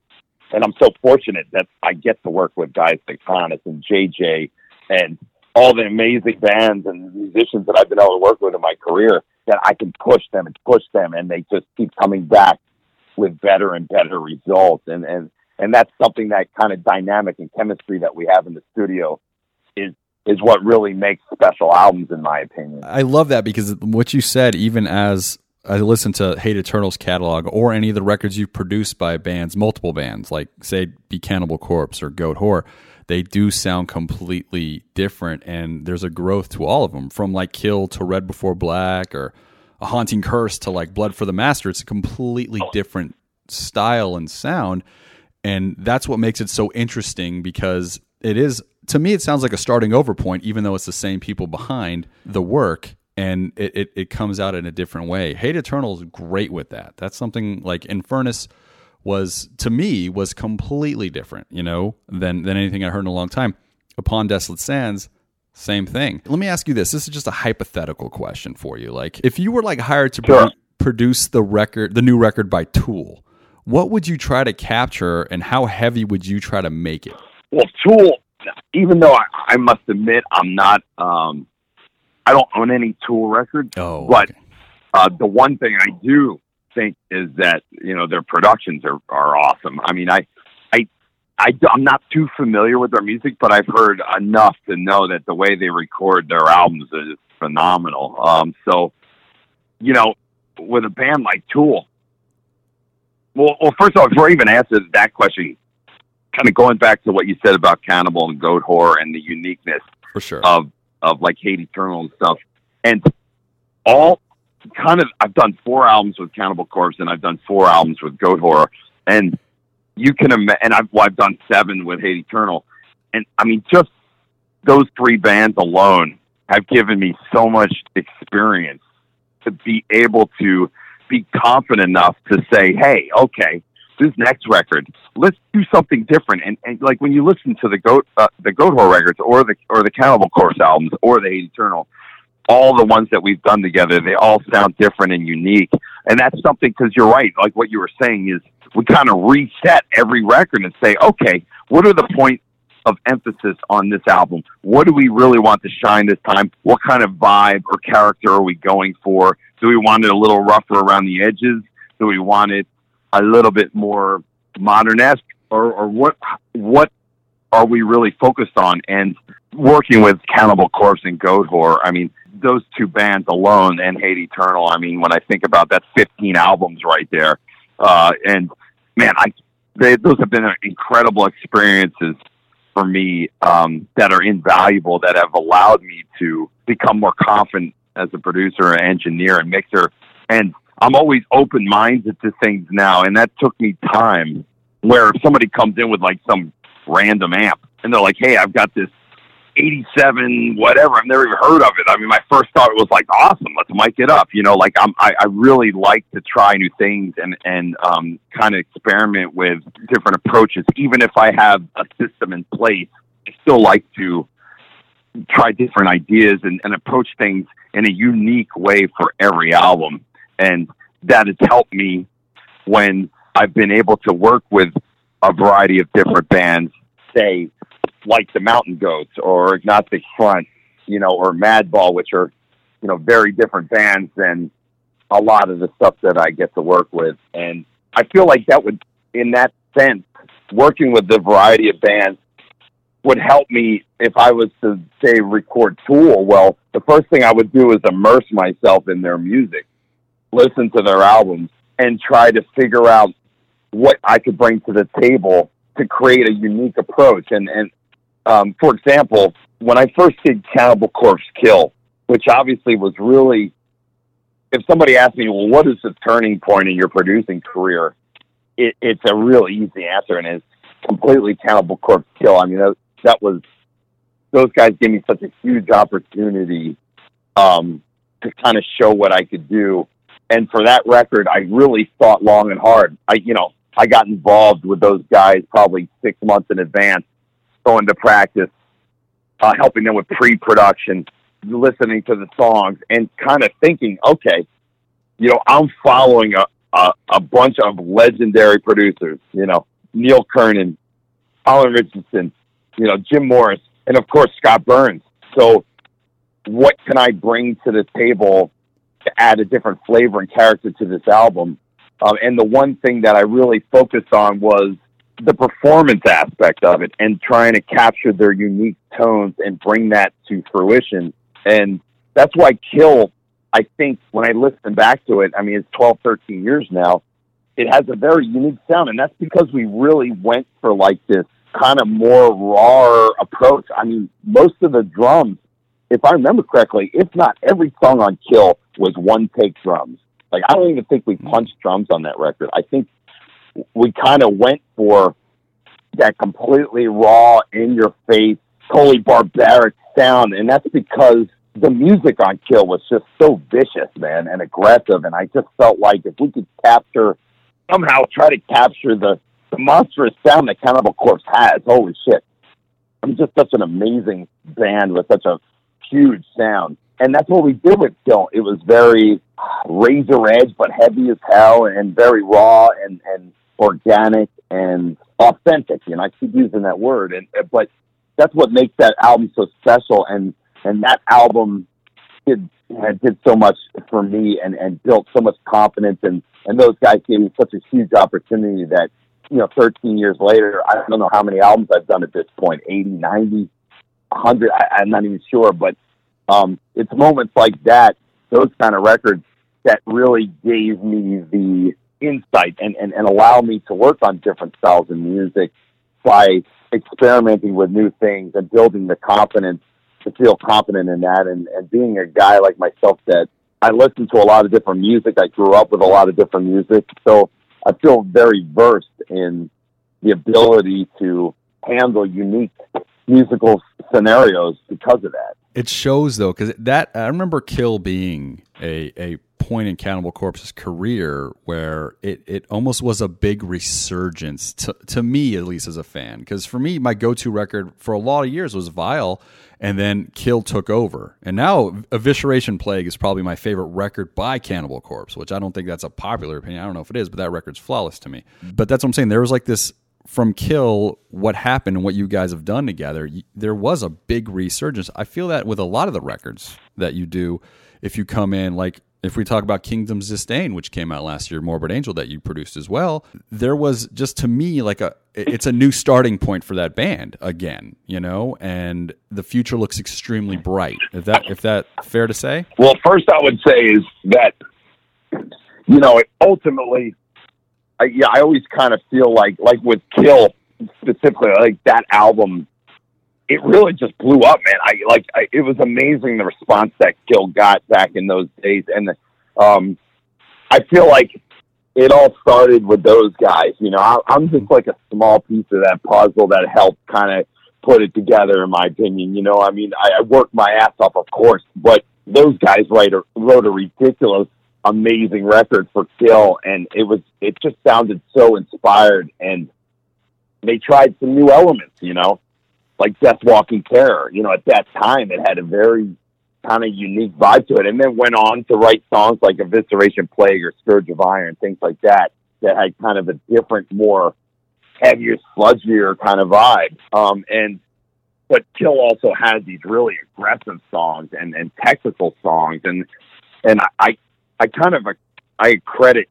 and I'm so fortunate that I get to work with guys like Hannes and JJ and all the amazing bands and musicians that I've been able to work with in my career that I can push them and push them and they just keep coming back with better and better results. And, and, and that's something that kind of dynamic and chemistry that we have in the studio is, is what really makes special albums in my opinion. I love that because what you said, even as I listen to Hate Eternal's catalog or any of the records you've produced by bands, multiple bands, like say Be Cannibal Corpse or Goat Whore, they do sound completely different, and there's a growth to all of them, from like Kill to Red Before Black or A Haunting Curse to like Blood for the Master. It's a completely different style and sound, and that's what makes it so interesting because it is to me it sounds like a starting over point, even though it's the same people behind the work and it, it, it, comes out in a different way. Hate Eternal is great with that. That's something like Infernus was to me was completely different, you know, than than anything I heard in a long time. Upon Desolate Sands, same thing. Let me ask you this. This is just a hypothetical question for you. Like if you were like hired to Sure. produce the record, the new record by Tool, what would you try to capture and how heavy would you try to make it? Well, Tool, even though I, I must admit I'm not, um, I don't own any Tool records, Oh, but okay. uh, the one thing I do think is that you know their productions are, are awesome. I mean, I, I, I, am not too familiar with their music, but I've heard enough to know that the way they record their albums is phenomenal. Um, so, you know, with a band like Tool, well, well, first of all, before I even answer that question, kind of going back to what you said about Cannibal and Goat Whore and the uniqueness for sure. of of like Hate Eternal and stuff. And all kind of I've done four albums with Cannibal Corpse and I've done four albums with Goat Whore. And you can imagine and I've well, I've done seven with Hate Eternal. And I mean just those three bands alone have given me so much experience to be able to be confident enough to say, Hey, okay, this next record, let's do something different. And, and like when you listen to the goat, uh, the Goat Whore records, or the or the Cannibal Corpse albums, or the Eternal, all the ones that we've done together, they all sound different and unique. And that's something because you're right. Like what you were saying is we kind of reset every record and say, okay, what are the points of emphasis on this album? What do we really want to shine this time? What kind of vibe or character are we going for? Do we want it a little rougher around the edges? Do we want it a little bit more modern esque, or, or what what are we really focused on? And working with Cannibal Corpse and Goat Whore, I mean, those two bands alone and Hate Eternal. I mean, when I think about that, fifteen albums right there, uh, and man, I they, those have been incredible experiences for me um, that are invaluable that have allowed me to become more confident as a producer, engineer, and mixer, and I'm always open minded to things now, and that took me time. Where if somebody comes in with like some random amp and they're like, "Hey, I've got this 87 whatever," I've never even heard of it. I mean, my first thought was like, "Awesome, let's mic it up." You know, like I'm, I, I really like to try new things and and um, kind of experiment with different approaches, even if I have a system in place. I still like to try different ideas and, and approach things in a unique way for every album. And that has helped me when I've been able to work with a variety of different bands, say, like the Mountain Goats or Agnostic Front, you know, or Madball, which are, you know, very different bands than a lot of the stuff that I get to work with. And I feel like that would, in that sense, working with the variety of bands would help me if I was to say record Tool. Well, the first thing I would do is immerse myself in their music, listen to their albums, and try to figure out what I could bring to the table to create a unique approach. And and um, for example, when I first did Cannibal Corpse Kill, which obviously was really, if somebody asked me, well, what is the turning point in your producing career? It, it's a real easy answer, and it's completely Cannibal Corpse Kill. I mean, that, that was those guys gave me such a huge opportunity um, to kind of show what I could do. And for that record, I really thought long and hard. I, you know, I got involved with those guys probably six months in advance, going to practice, uh, helping them with pre-production, listening to the songs, and kind of thinking, okay, you know, I'm following a, a, a bunch of legendary producers, you know, Neil Kernon, Alan Richardson, you know, Jim Morris, and of course Scott Burns. So, what can I bring to the table to add a different flavor and character to this album? Um, and the one thing that I really focused on was the performance aspect of it and trying to capture their unique tones and bring that to fruition. And that's why Kill I think when I listen back to it, I mean, it's 12, 13 years now. It has a very unique sound, and that's because we really went for like this kind of more raw approach. I mean, most of the drums, if I remember correctly, if not every song on Kill was one take drums. Like I don't even think we hmm. punched drums on that record. I think we kind of went for that completely raw, in your face, totally barbaric sound, and that's because the music on Kill was just so vicious, man, and aggressive. And I just felt like if we could capture somehow try to capture the, the monstrous sound that Cannibal Corpse has, holy shit! I'm just such an amazing band with such a huge sound, and that's what we did with Kill. It was very razor edge, but heavy as hell, and very raw and and organic and authentic. You know, I keep using that word, and but that's what makes that album so special. And and that album did did so much for me and and built so much confidence. And and those guys gave me such a huge opportunity that you know, 13 years later, I don't know how many albums I've done at this point 80, 90, 100. I, I'm not even sure, but um, it's moments like that, those kind of records that really gave me the insight and, and, and allow me to work on different styles of music by experimenting with new things and building the confidence to feel confident in that and, and being a guy like myself that I listen to a lot of different music. I grew up with a lot of different music. So I feel very versed in the ability to handle unique musical scenarios because of that. It shows though, because that I remember Kill being a a point in Cannibal Corpse's career where it, it almost was a big resurgence to, to me at least as a fan. Because for me my go-to record for a lot of years was Vile and then Kill took over. And now Evisceration Plague is probably my favorite record by Cannibal Corpse which I don't think that's a popular opinion. I don't know if it is but that record's flawless to me. But that's what I'm saying. There was like this from Kill, what happened and what you guys have done together, there was a big resurgence. I feel that with a lot of the records that you do, if you come in, like if we talk about Kingdom's Disdain, which came out last year, Morbid Angel that you produced as well, there was just to me like a it's a new starting point for that band again, you know, and the future looks extremely bright. Is that if that fair to say? Well, first I would say is that you know, ultimately I, yeah, I always kind of feel like like with Kill specifically like that album it really just blew up, man. I like I, it was amazing the response that Kill got back in those days, and um, I feel like it all started with those guys. You know, I, I'm just like a small piece of that puzzle that helped kind of put it together, in my opinion. You know, I mean, I, I worked my ass off, of course, but those guys write a, wrote a ridiculous, amazing record for Kill, and it was it just sounded so inspired, and they tried some new elements. You know like Death Walking Terror. You know, at that time, it had a very kind of unique vibe to it, and then went on to write songs like Evisceration Plague or Scourge of Iron, things like that, that had kind of a different, more heavier, sludgier kind of vibe. Um, and but Kill also had these really aggressive songs and, and technical songs, and and I I kind of I credit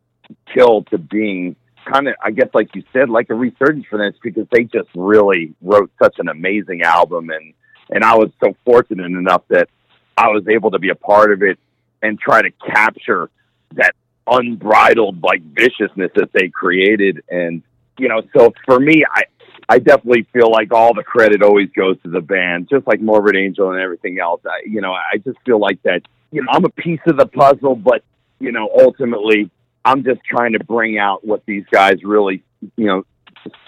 Kill to being kind of, I guess, like you said, like a resurgence for them because they just really wrote such an amazing album, and and I was so fortunate enough that I was able to be a part of it and try to capture that unbridled like viciousness that they created, and you know, so for me, I. I definitely feel like all the credit always goes to the band, just like Morbid Angel and everything else. I, you know, I just feel like that. You know, I'm a piece of the puzzle, but you know, ultimately, I'm just trying to bring out what these guys really, you know,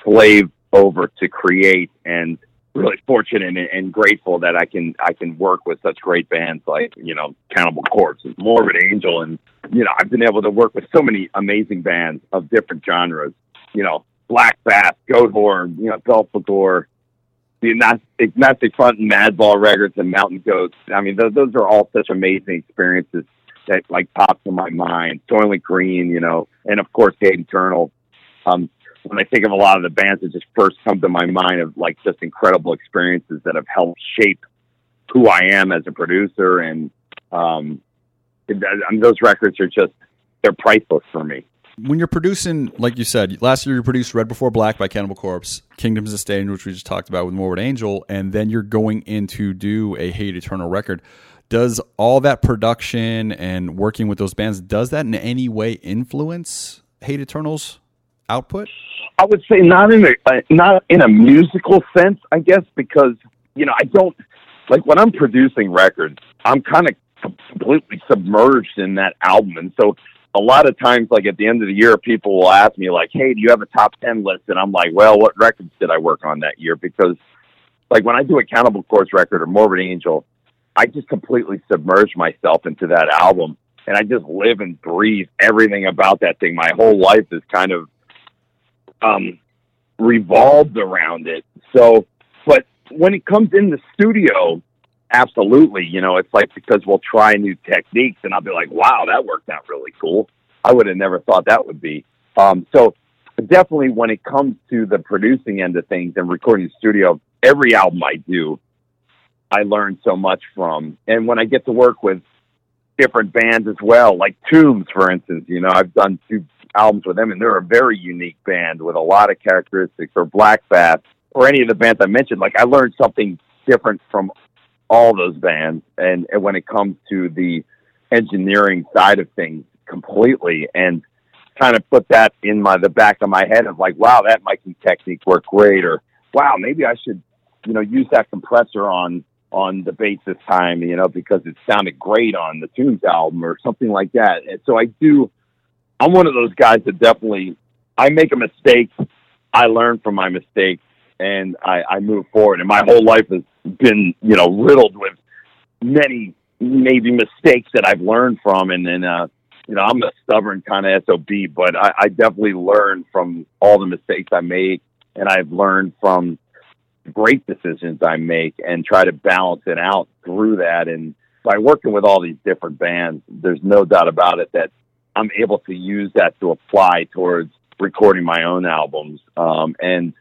slave over to create and really fortunate and, grateful that I can I can work with such great bands like you know Cannibal Corpse and Morbid Angel and you know I've been able to work with so many amazing bands of different genres you know Black Breath, Goat Whore, you know Belphegor, the Agnostic Front and Madball Records and Mountain Goats. I mean those those are all such amazing experiences that like pops in my mind. Soilent Green, you know, and of course Hate Eternal. Um, when I think of a lot of the bands that just first come to my mind of like just incredible experiences that have helped shape who I am as a producer, and um, it, and those records are just they're priceless for me. When you're producing, like you said, last year you produced Red Before Black by Cannibal Corpse, Kingdom's Disdain, which we just talked about with Morbid Angel, and then you're going in to do a Hate Eternal record does all that production and working with those bands does that in any way influence Hate Eternal's output? I would say not in a uh, not in a musical sense, I guess, because you know I don't like when I'm producing records, I'm kind of completely submerged in that album, and so a lot of times, like at the end of the year, people will ask me like, "Hey, do you have a top ten list?" And I'm like, "Well, what records did I work on that year?" Because like when I do a Cannibal Corpse record or Morbid Angel, I just completely submerge myself into that album and I just live and breathe everything about that thing. My whole life is kind of um, revolved around it. So, but when it comes in the studio, absolutely, you know, it's like because we'll try new techniques and I'll be like, wow, that worked out really cool. I would have never thought that would be. Um, so definitely when it comes to the producing end of things and recording the studio, every album I do, I learned so much from. And when I get to work with different bands as well, like Tombs, for instance, you know, I've done two albums with them and they're a very unique band with a lot of characteristics or Black Breath or any of the bands I mentioned. Like I learned something different from all those bands. And, and when it comes to the engineering side of things completely and kind of put that in my, the back of my head of like, wow, that miking technique worked great. Or wow, maybe I should, you know, use that compressor on on the bass this time, you know, because it sounded great on the Tombs album or something like that. And so I do. I'm one of those guys that definitely I make a mistake, I learn from my mistakes, and I, I move forward. And my whole life has been, you know, riddled with many maybe mistakes that I've learned from, and then. uh you know, I'm a stubborn kind of SOB, but I, I definitely learn from all the mistakes I make, and I've learned from great decisions I make and try to balance it out through that. And by working with all these different bands, there's no doubt about it that I'm able to use that to apply towards recording my own albums. Um, and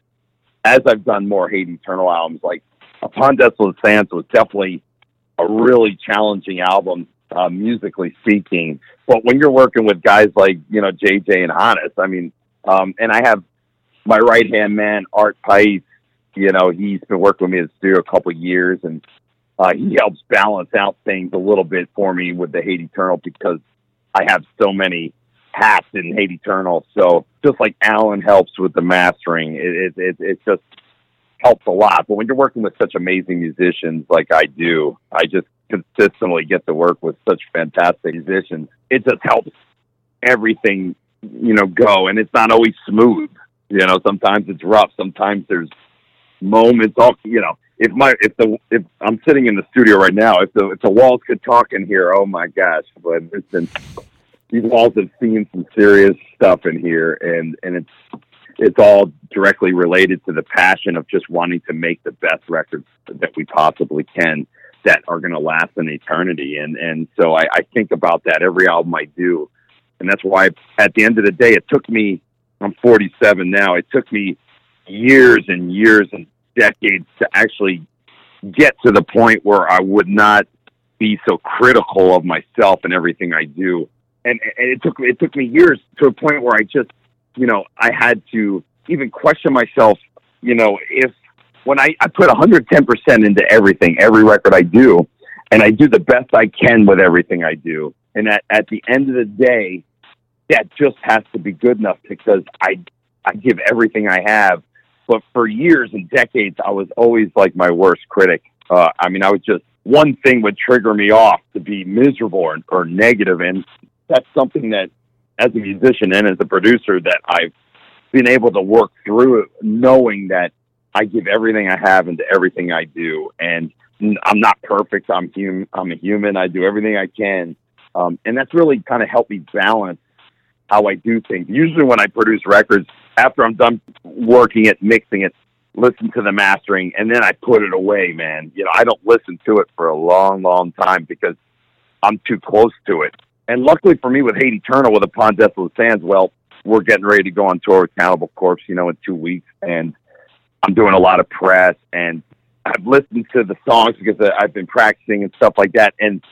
as I've done more Hate Eternal albums, like Upon Desolate Sands was definitely a really challenging album, uh, musically speaking. But when you're working with guys like, you know, JJ and Hannes, I mean, um, and I have my right hand man, Art Paiz, you know, he's been working with me in the studio a couple of years, and uh, he helps balance out things a little bit for me with the Hate Eternal because I have so many hats in Hate Eternal. So just like Alan helps with the mastering, it it, it, it just helps a lot. But when you're working with such amazing musicians like I do, I just consistently get to work with such fantastic musicians. It just helps everything, you know, go. And it's not always smooth. You know, sometimes it's rough. Sometimes there's moments all you know if my if the if i'm sitting in the studio right now if the if the walls could talk in here oh my gosh but it's been these walls have seen some serious stuff in here and and it's it's all directly related to the passion of just wanting to make the best records that we possibly can that are going to last an eternity. And and so I, I think about that every album i do. And that's why at the end of the day it took me i'm 47 now it took me years and years and decades to actually get to the point where I would not be so critical of myself and everything I do. And, and it took it took me years to a point where I just, you know, I had to even question myself, you know, if when I, I put 110% into everything, every record I do, and I do the best I can with everything I do. And at, at the end of the day, that just has to be good enough because I, I give everything I have but for years and decades, I was always like my worst critic. Uh, I mean, I was just one thing would trigger me off to be miserable or, or negative, and that's something that, as a musician and as a producer, that I've been able to work through, knowing that I give everything I have into everything I do, and I'm not perfect. I'm human. I'm a human. I do everything I can, um, and that's really kind of helped me balance how I do things. Usually, when I produce records, after I'm done working it, mixing it, listen to the mastering, and then I put it away, man. You know, I don't listen to it for a long, long time because I'm too close to it. And luckily for me with Hate Eternal with Upon the Sands, well, we're getting ready to go on tour with Cannibal Corpse, you know, in two weeks. And I'm doing a lot of press and I've listened to the songs because I've been practicing and stuff like that. And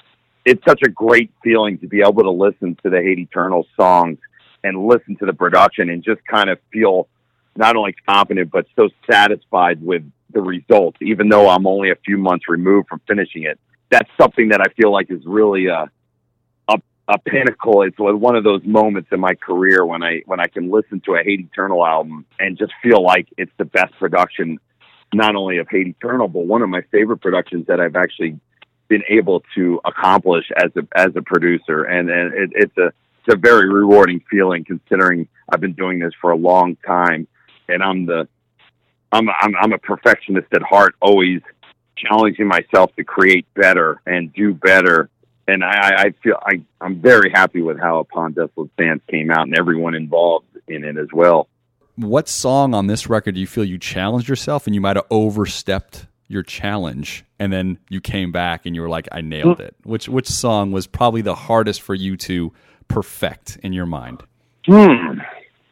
it's such a great feeling to be able to listen to the Hate Eternal songs and listen to the production and just kind of feel not only confident but so satisfied with the results, even though I'm only a few months removed from finishing it. that's something that I feel like is really a a, a pinnacle. It's one of those moments in my career when I when I can listen to a Hate Eternal album and just feel like it's the best production, not only of Hate Eternal, but one of my favorite productions that I've actually been able to accomplish as a as a producer. And and it, it's a it's a very rewarding feeling considering I've been doing this for a long time, and I'm the I'm I'm, I'm a perfectionist at heart, always challenging myself to create better and do better. And I, I feel I, I'm very happy with how Upon Desolate Sands came out and everyone involved in it as well. What song on this record do you feel you challenged yourself and you might have overstepped your challenge and then you came back and you were like, I nailed hmm. it? Which which song was probably the hardest for you to perfect in your mind? Hmm.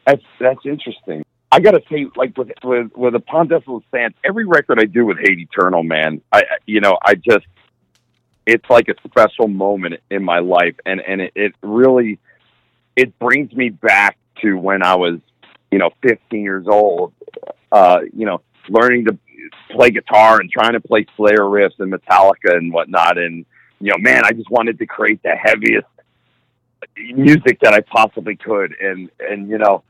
That's that's interesting. I gotta say, like with with with Upon Desolate Sands, every record I do with Hate Eternal, man, I you know I just it's like a special moment in my life, and and it, it really it brings me back to when I was you know 15 years old, uh, you know, learning to play guitar and trying to play Slayer riffs and Metallica and whatnot, and you know, man, I just wanted to create the heaviest music that I possibly could, and and you know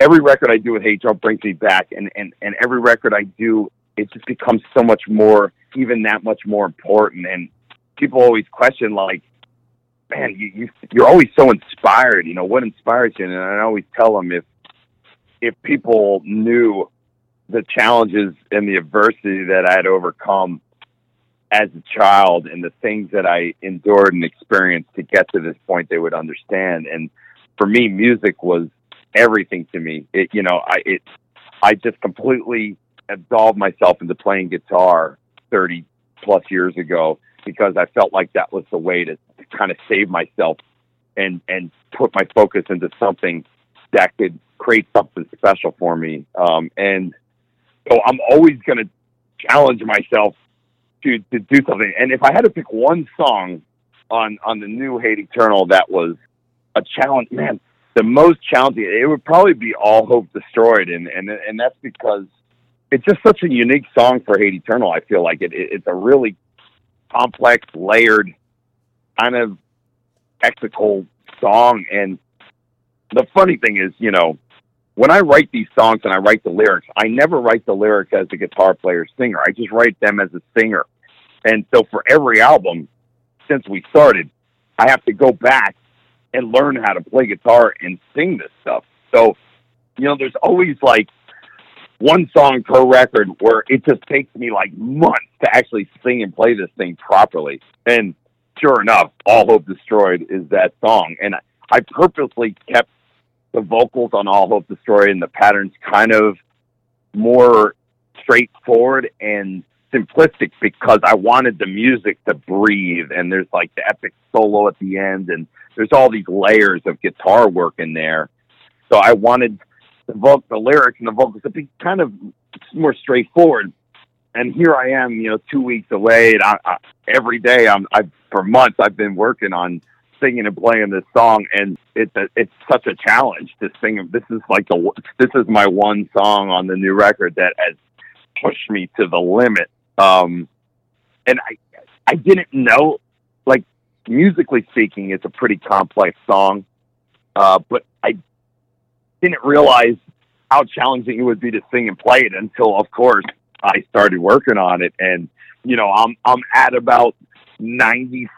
every record I do with Drum brings me back, and and and every record I do, it just becomes so much more, even that much more important. And people always question, like, man, you, you you're always so inspired. You know, what inspires you? And I always tell them if if people knew the challenges and the adversity that I had overcome as a child and the things that I endured and experienced to get to this point, they would understand. And for me, music was everything to me. It, you know, I, it, I just completely absolved myself into playing guitar 30 plus years ago because I felt like that was the way to, to kind of save myself and, and put my focus into something that could create something special for me. Um, and so I'm always going to challenge myself to, to do something. And if I had to pick one song on, on the new Hate Eternal that was a challenge, man, the most challenging it would probably be all hope destroyed. And and and that's because it's just such a unique song for hate eternal i feel like. It, it it's a really complex layered kind of technical song. And the funny thing is you know when i write these songs and i write the lyrics i never write the lyrics as a guitar player singer i just write them as a singer and so for every album since we started i have to go back and learn how to play guitar and sing this stuff. So, you know, there's always like one song per record where it just takes me like months to actually sing and play this thing properly. And sure enough, All Hope Destroyed is that song. And I purposely kept the vocals on All Hope Destroyed and the patterns kind of more straightforward and simplistic because I wanted the music to breathe and there's like the epic solo at the end and there's all these layers of guitar work in there. So I wanted the voc the lyrics and the vocals to be kind of more straightforward. And here I am, you know, two weeks away, and I, I, every day I'm, I for months I've been working on singing and playing this song, and it's a, it's such a challenge to sing. This is like the this is my one song on the new record that has pushed me to the limit. Um, and I I didn't know like musically speaking, it's a pretty complex song. Uh, but I didn't realize how challenging it would be to sing and play it until, of course, I started working on it. And, you know, I'm, I'm at about 95%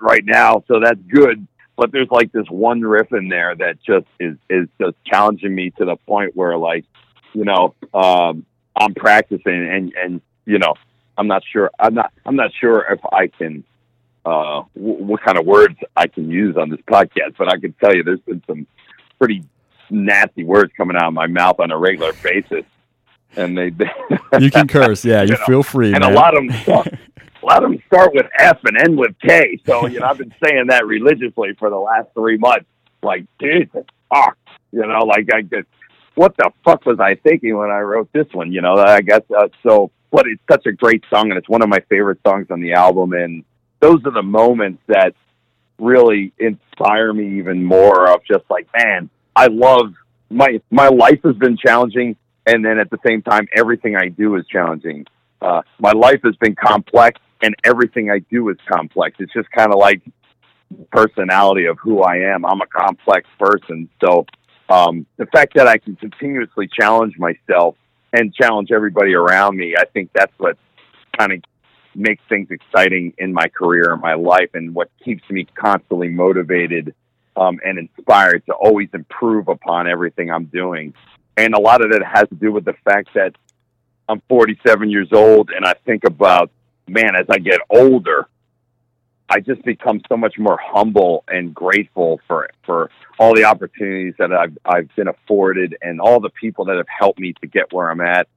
right now. So that's good. But there's like this one riff in there that just is, is just challenging me to the point where like, you know, um, I'm practicing and, and, you know, I'm not sure. I'm not, I'm not sure if I can, uh, w- what kind of words I can use on this podcast, but I can tell you there's been some pretty nasty words coming out of my mouth on a regular basis. And they, you can curse, yeah. You, you know, feel free, and man. a lot of them, start, a lot of them start with F and end with K. So you know, I've been saying that religiously for the last three months. Like, Jesus, fuck, you know, like I just, what the fuck was I thinking when I wrote this one? You know, I guess uh, so. But it's such a great song, and it's one of my favorite songs on the album, and those are the moments that really inspire me even more of just like, man, I love my my life has been challenging and then at the same time everything I do is challenging. Uh, my life has been complex and everything I do is complex. It's just kind of like personality of who I am. I'm a complex person, so um, the fact that I can continuously challenge myself and challenge everybody around me, I think that's what kind of makes things exciting in my career and my life, and what keeps me constantly motivated um, and inspired to always improve upon everything I'm doing. And a lot of that has to do with the fact that I'm 47 years old, and I think about, man, as I get older, I just become so much more humble and grateful for for all the opportunities that I've I've been afforded and all the people that have helped me to get where I'm at,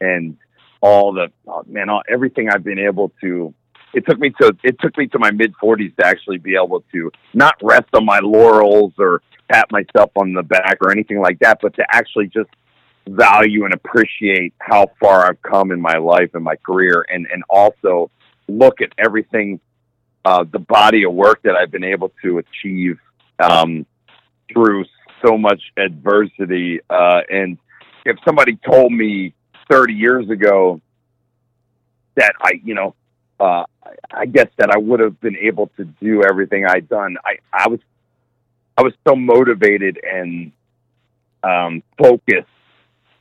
and all the oh, man, all, everything I've been able to. It took me to it took me to my mid 40s to actually be able to not rest on my laurels or pat myself on the back or anything like that, but to actually just value and appreciate how far I've come in my life and my career, and and also look at everything, uh, the body of work that I've been able to achieve um, through so much adversity. Uh, and if somebody told me 30 years ago that I, you know, uh, I guess that I would have been able to do everything I'd done. I, I was, I was so motivated and um, focused,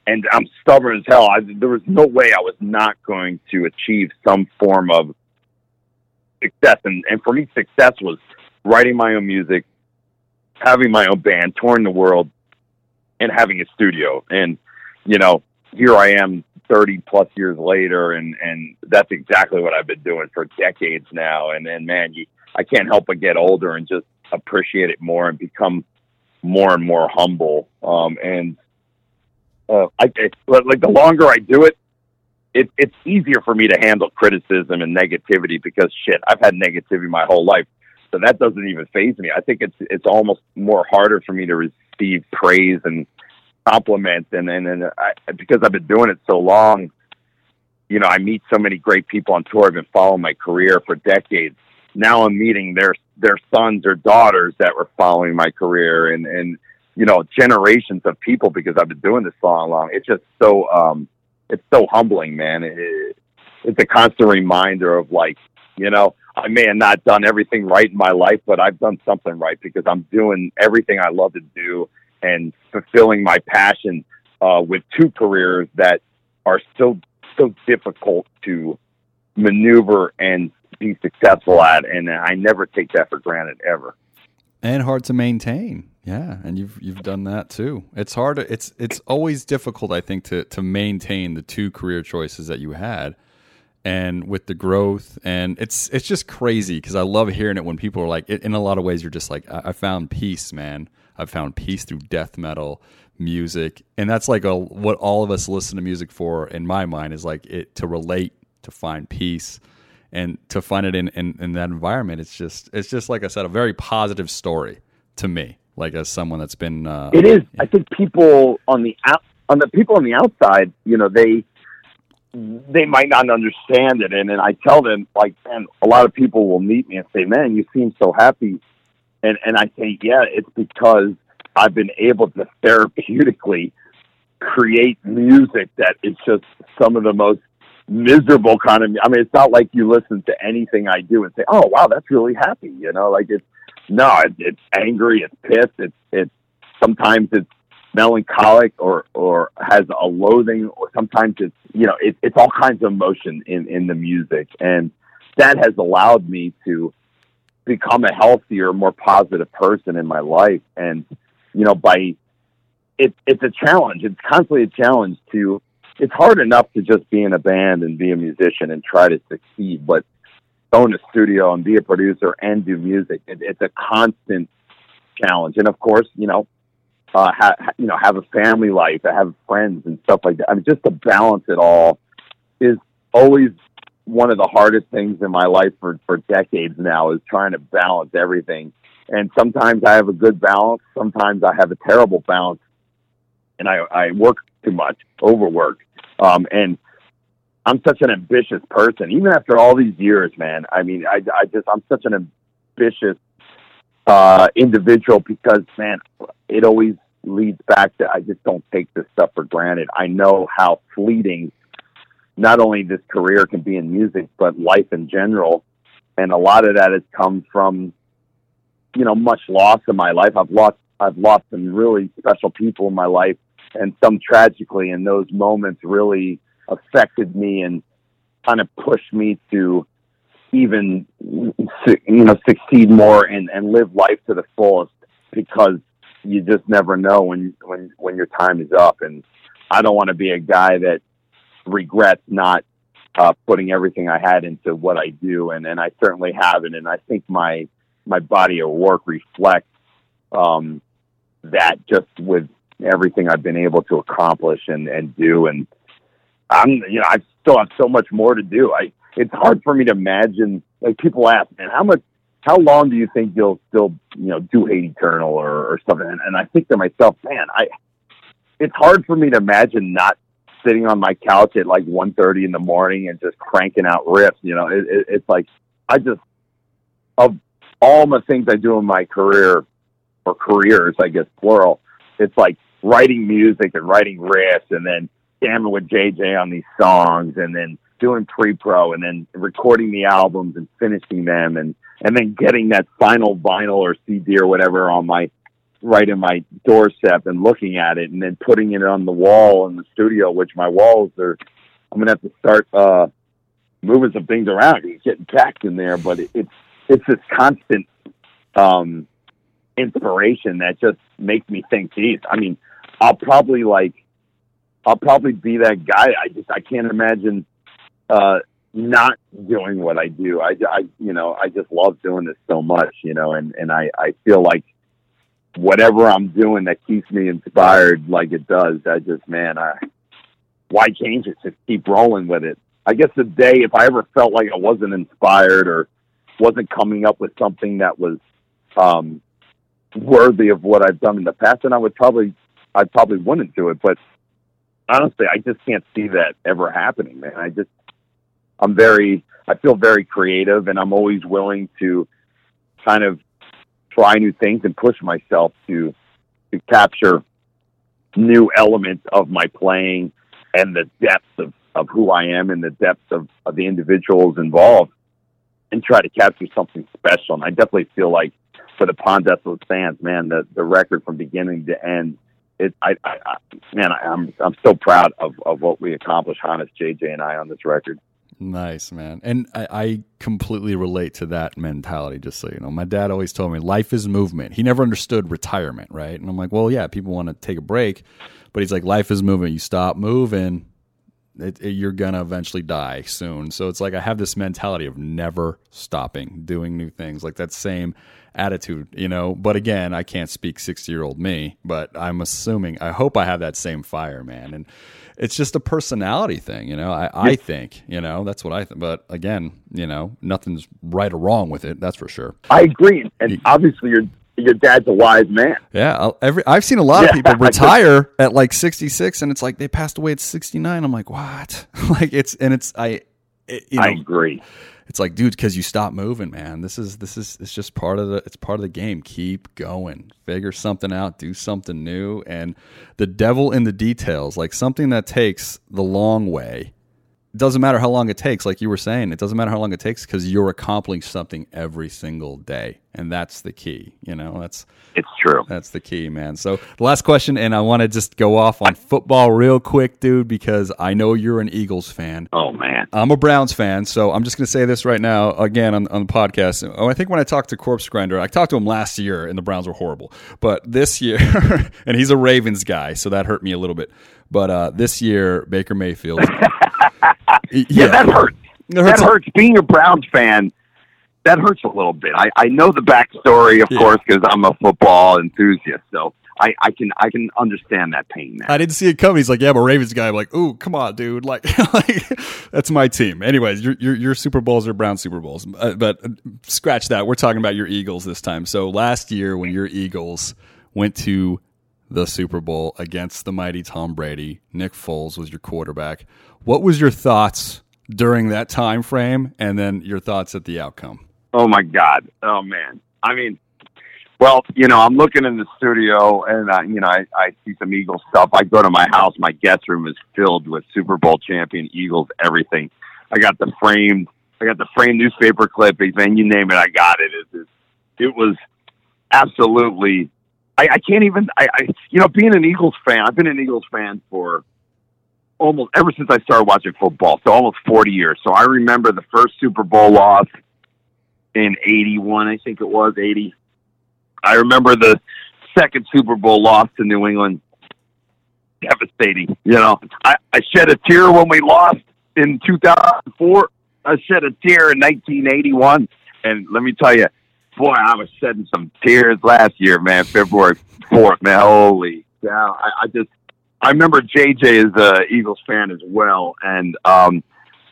and I'm stubborn as hell. I, there was no way I was not going to achieve some form of success. And, and for me, success was writing my own music, having my own band, touring the world, and having a studio. And you know, here I am 30 plus years later and and that's exactly what I've been doing for decades now and and man you, I can't help but get older and just appreciate it more and become more and more humble um and uh I it, like the longer I do it it it's easier for me to handle criticism and negativity because shit I've had negativity my whole life so that doesn't even phase me I think it's it's almost more harder for me to receive praise and compliments, and and, and I, because I've been doing it so long, you know, I meet so many great people on tour. I've been following my career for decades. Now I'm meeting their their sons or daughters that were following my career and and you know generations of people because I've been doing this so long. It's just so um it's so humbling, man. It, it's a constant reminder of like you know I may have not done everything right in my life, but I've done something right because I'm doing everything I love to do and fulfilling my passion uh, with two careers that are so so difficult to maneuver and be successful at, and I never take that for granted ever. And hard to maintain, yeah. And you've you've done that too. It's hard. It's it's always difficult, I think, to to maintain the two career choices that you had and with the growth and it's it's just crazy because i love hearing it when people are like in a lot of ways you're just like i, found peace man i've found peace through death metal music and that's like a, what all of us listen to music for in my mind is like it to relate to find peace and to find it in, in, in that environment it's just it's just like i said a very positive story to me like as someone that's been uh, it is i think people on the out on the people on the outside you know they they might not understand it. And then I tell them, like, man, a lot of people will meet me and say, man, you seem so happy. And, and I say, yeah, it's because I've been able to therapeutically create music that is just some of the most miserable kind of, I mean, it's not like you listen to anything I do and say, oh, wow, that's really happy. You know, like it's, no, it, it's angry, it's pissed, it's, it's, sometimes it's melancholic or or has a loathing or sometimes it's you know it, it's all kinds of emotion in in the music and that has allowed me to become a healthier more positive person in my life and you know by it, it's a challenge it's constantly a challenge to it's hard enough to just be in a band and be a musician and try to succeed but go in a studio and be a producer and do music it, it's a constant challenge and of course you know uh, ha, you know, have a family life, have friends and stuff like that. I mean, just to balance it all is always one of the hardest things in my life for, for decades now is trying to balance everything. And sometimes I have a good balance. Sometimes I have a terrible balance and I, I work too much, overwork. Um, and I'm such an ambitious person, even after all these years, man. I mean, I, I just, I'm such an ambitious uh, individual because, man, it always leads back to I just don't take this stuff for granted. I know how fleeting not only this career can be in music, but life in general. And a lot of that has come from, you know, much loss in my life. I've lost, I've lost some really special people in my life and some tragically. And those moments really affected me and kind of pushed me to even, you know, succeed more and, and live life to the fullest because you just never know when, when, when your time is up. And I don't want to be a guy that regrets not uh, putting everything I had into what I do, and and I certainly haven't. And I think my my body of work reflects um, that just with everything I've been able to accomplish and and do. And I'm you know I still have so much more to do. I it's hard for me to imagine. Like people ask, man, how much. How long do you think you'll still, you know, do Hate Eternal or, or something? And, and I think to myself, man, I, it's hard for me to imagine not sitting on my couch at like one thirty in the morning and just cranking out riffs. You know, it, it, it's like I just of all the things I do in my career or careers, I guess plural. It's like writing music and writing riffs, and then jamming with JJ on these songs, and then doing pre-pro, and then recording the albums and finishing them, and and then getting that final vinyl or CD or whatever on my right in my doorstep and looking at it and then putting it on the wall in the studio, which my walls are, I'm going to have to start, uh, moving some things around. It's getting packed in there, but it, it's, it's this constant, um, inspiration that just makes me think, geez, I mean, I'll probably like, I'll probably be that guy. I just, I can't imagine, uh, not doing what I do. I, I, you know, I just love doing this so much, you know, and, and I, I feel like, whatever I'm doing that keeps me inspired like it does, I just man, I why change it? Just keep rolling with it. I guess the day if I ever felt like I wasn't inspired or wasn't coming up with something that was um worthy of what I've done in the past, then I would probably I probably wouldn't do it. But honestly, I just can't see that ever happening, man. I just I'm very I feel very creative and I'm always willing to kind of try new things and push myself to to capture new elements of my playing and the depth of, of who I am and the depth of, of the individuals involved and try to capture something special. And I definitely feel like for the Upon Desolate Sands, man, the, the record from beginning to end, it, I, I, I man, I, I'm, I'm so proud of, of what we accomplished, Hannes, JJ, and I on this record. Nice, man. And I, I, completely relate to that mentality, just so you know. My dad always told me life is movement. He never understood retirement, right? And I'm like, well, yeah, people want to take a break, but he's like, life is movement. You stop moving, it, it, you're going to eventually die soon. So it's like I have this mentality of never stopping, doing new things, like that same attitude, you know. But again, I can't speak 60 year old me, but I'm assuming, I hope I have that same fire, man. And, it's just a personality thing, you know. I, I think, you know, that's what I think. But again, you know, nothing's right or wrong with it. That's for sure. I agree, and obviously, your your dad's a wise man. Yeah, every I've seen a lot yeah, of people retire at like sixty six, and it's like they passed away at sixty nine. I'm like, what? like it's and it's I. It, you know, I agree it's like, dude, because you stop moving, man. This is this is it's just part of the it's part of the game. Keep going, figure something out, do something new, and the devil in the details. Like something that takes the long way. Doesn't matter how long it takes, like you were saying. It doesn't matter how long it takes because you're accomplishing something every single day, and that's the key. You know, that's it's true. That's the key, man. So the last question, and I want to just go off on football real quick, dude, because I know you're an Eagles fan. Oh man, I'm a Browns fan, so I'm just gonna say this right now again on, on the podcast. Oh, I think when I talked to Corpse Grinder, I talked to him last year, and the Browns were horrible. But this year, and he's a Ravens guy, so that hurt me a little bit. But uh, this year, Baker Mayfield. yeah, yeah, that hurts. That hurts. Being a Browns fan, that hurts a little bit. I, I know the backstory, of yeah. course, because I'm a football enthusiast. So I, I can I can understand that pain. I didn't see it coming. He's like, yeah, I'm a Ravens guy. I'm like, ooh, come on, dude. Like, like that's my team. Anyways, your, your, your Super Bowls are Brown Super Bowls, uh, but scratch that. We're talking about your Eagles this time. So last year, when your Eagles went to the Super Bowl against the mighty Tom Brady, Nick Foles was your quarterback. What was your thoughts during that time frame, and then your thoughts at the outcome? Oh my God. Oh man. I mean, Well, you know, I'm looking in the studio, and uh, you know, I, I see some Eagles stuff. I go to my house; my guest room is filled with Super Bowl champion Eagles, everything. I got the framed, I got the framed newspaper clippings, and you name it, I got it. It, it, it was absolutely. I, I can't even. I, I, you know, being an Eagles fan, I've been an Eagles fan for almost ever since I started watching football, so almost 40 years. So I remember the first Super Bowl loss in 81, I think it was 80. I remember the second Super Bowl loss to New England. Devastating. You know, I, I shed a tear when we lost in 2004. I shed a tear in 1981. And let me tell you, boy, I was shedding some tears last year, man. February 4th, man. Holy cow. I, I just, I remember JJ is a Eagles fan as well. And, um,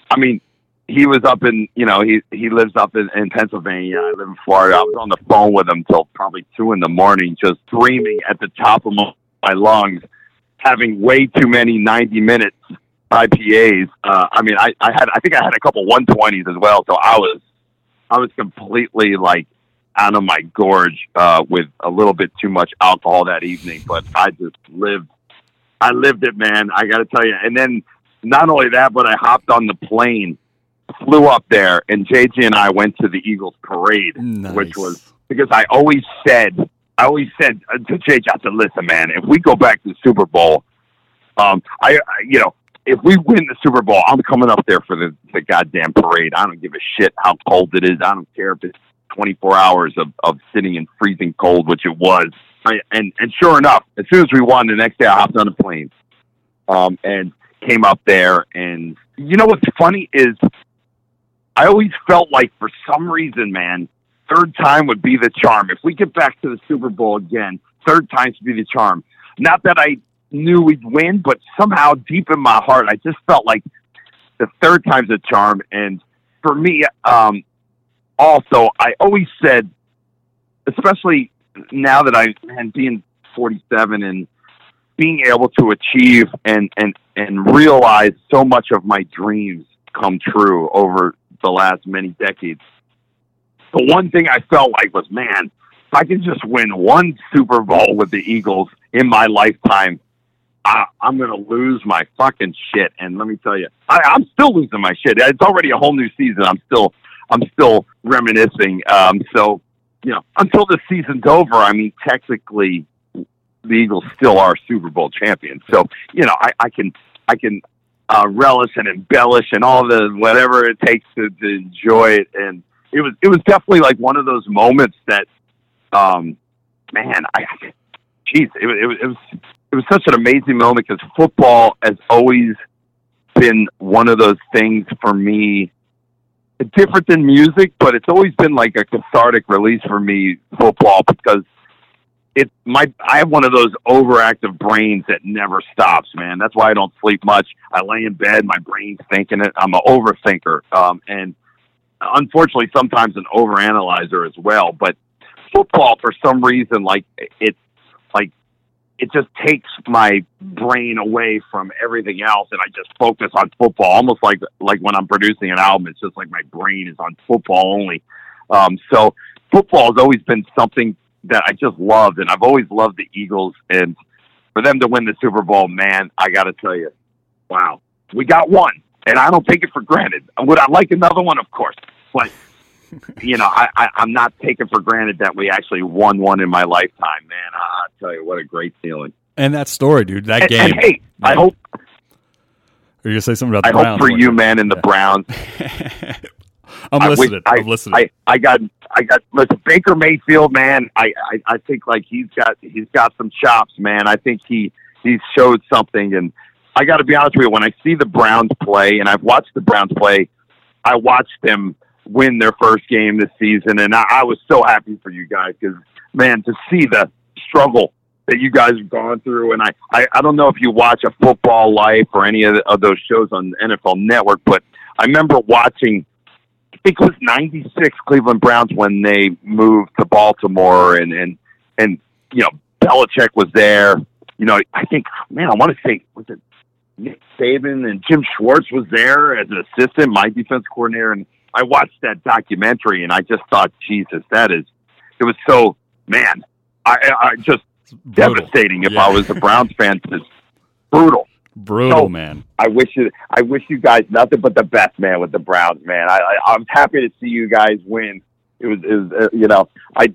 I mean, he was up in you know he he lives up in, in Pennsylvania. I live in Florida. I was on the phone with him till probably two in the morning, just screaming at the top of my lungs, having way too many ninety minutes IPAs. Uh, I mean, I I had I think I had a couple one twenties as well, so I was I was completely like out of my gorge uh, with a little bit too much alcohol that evening. But I just lived I lived it, man. I got to tell you, and then. Not only that, but I hopped on the plane flew up there, and JJ and I went to the Eagles parade, Nice. which was because I always said, I always said uh, to JJ, I said, "Listen, man, if we go back to the Super Bowl, um, I, I you know." If we win the Super Bowl, I'm coming up there for the, the goddamn parade. I don't give a shit how cold it is. I don't care if it's 24 hours of, of sitting in freezing cold, which it was. I, and and sure enough, as soon as we won, the next day I hopped on a plane, um, and came up there. And you know what's funny is I always felt like for some reason, man, third time would be the charm. If we get back to the Super Bowl again, third time would be the charm. Not that I knew we'd win, but somehow deep in my heart, I just felt like the third time's a charm. And for me, um, also, I always said, especially now that I, man, being 47 and being able to achieve and, and, and realize so much of my dreams come true over the last many decades. The one thing I felt like was, man, if I can just win one Super Bowl with the Eagles in my lifetime, I, I'm going to lose my fucking shit. And let me tell you, I, I'm still losing my shit. It's already a whole new season. I'm still, I'm still reminiscing. Um, so, you know, until the season's over, I mean, technically, the Eagles still are Super Bowl champions. So, you know, I, I can, I can uh, relish and embellish and all the whatever it takes to, to enjoy it. And it was it was definitely like one of those moments that, um, man, I, geez, it, it it was it was such an amazing moment because football has always been one of those things for me. Different than music, but it's always been like a cathartic release for me, football, because it my I have one of those overactive brains that never stops, man. That's why I don't sleep much. I lay in bed, my brain's thinking it. I'm an overthinker, um, and unfortunately, sometimes an overanalyzer as well. But football, for some reason, like it, it just takes my brain away from everything else, and I just focus on football. Almost like like when I'm producing an album, it's just like my brain is on football only. Um, so football has always been something that I just loved, and I've always loved the Eagles. And for them to win the Super Bowl, man, I got to tell you, wow, we got one, and I don't take it for granted. Would I like another one? Of course, but you know, I, I, I'm not taking for granted that we actually won one in my lifetime, man. I, I tell you, what a great feeling. And that story, dude, that And, game. and hey, I hope Are you gonna say something about I the hope for you, man, and the Browns. I'm listening. I, I'm listening. I, I got, I got. Listen, Baker Mayfield, man. I, I, I think like he's got, he's got some chops, man. I think he, he showed something, and I got to be honest with you. When I see the Browns play, and I've watched the Browns play, I watched them win their first game this season, and I, I was so happy for you guys because, man, to see the struggle that you guys have gone through, and I, I, I don't know if you watch a Football Life or any of, the, of those shows on NFL Network, but I remember watching. I think it was '96 Cleveland Browns when they moved to Baltimore, and and and you know Belichick was there. You know, I think man, I want to say was it Nick Saban and Jim Schwartz was there as an assistant, my defense coordinator, and I watched that documentary and I just thought, Jesus, that is it was so man, I, I just devastating if Yeah. I was a Browns fan. It's brutal. Brutal, So, man. I wish you, I wish you guys nothing but the best, man, with the Browns, man. I, I I'm happy to see you guys win. It was, it was uh, you know, I,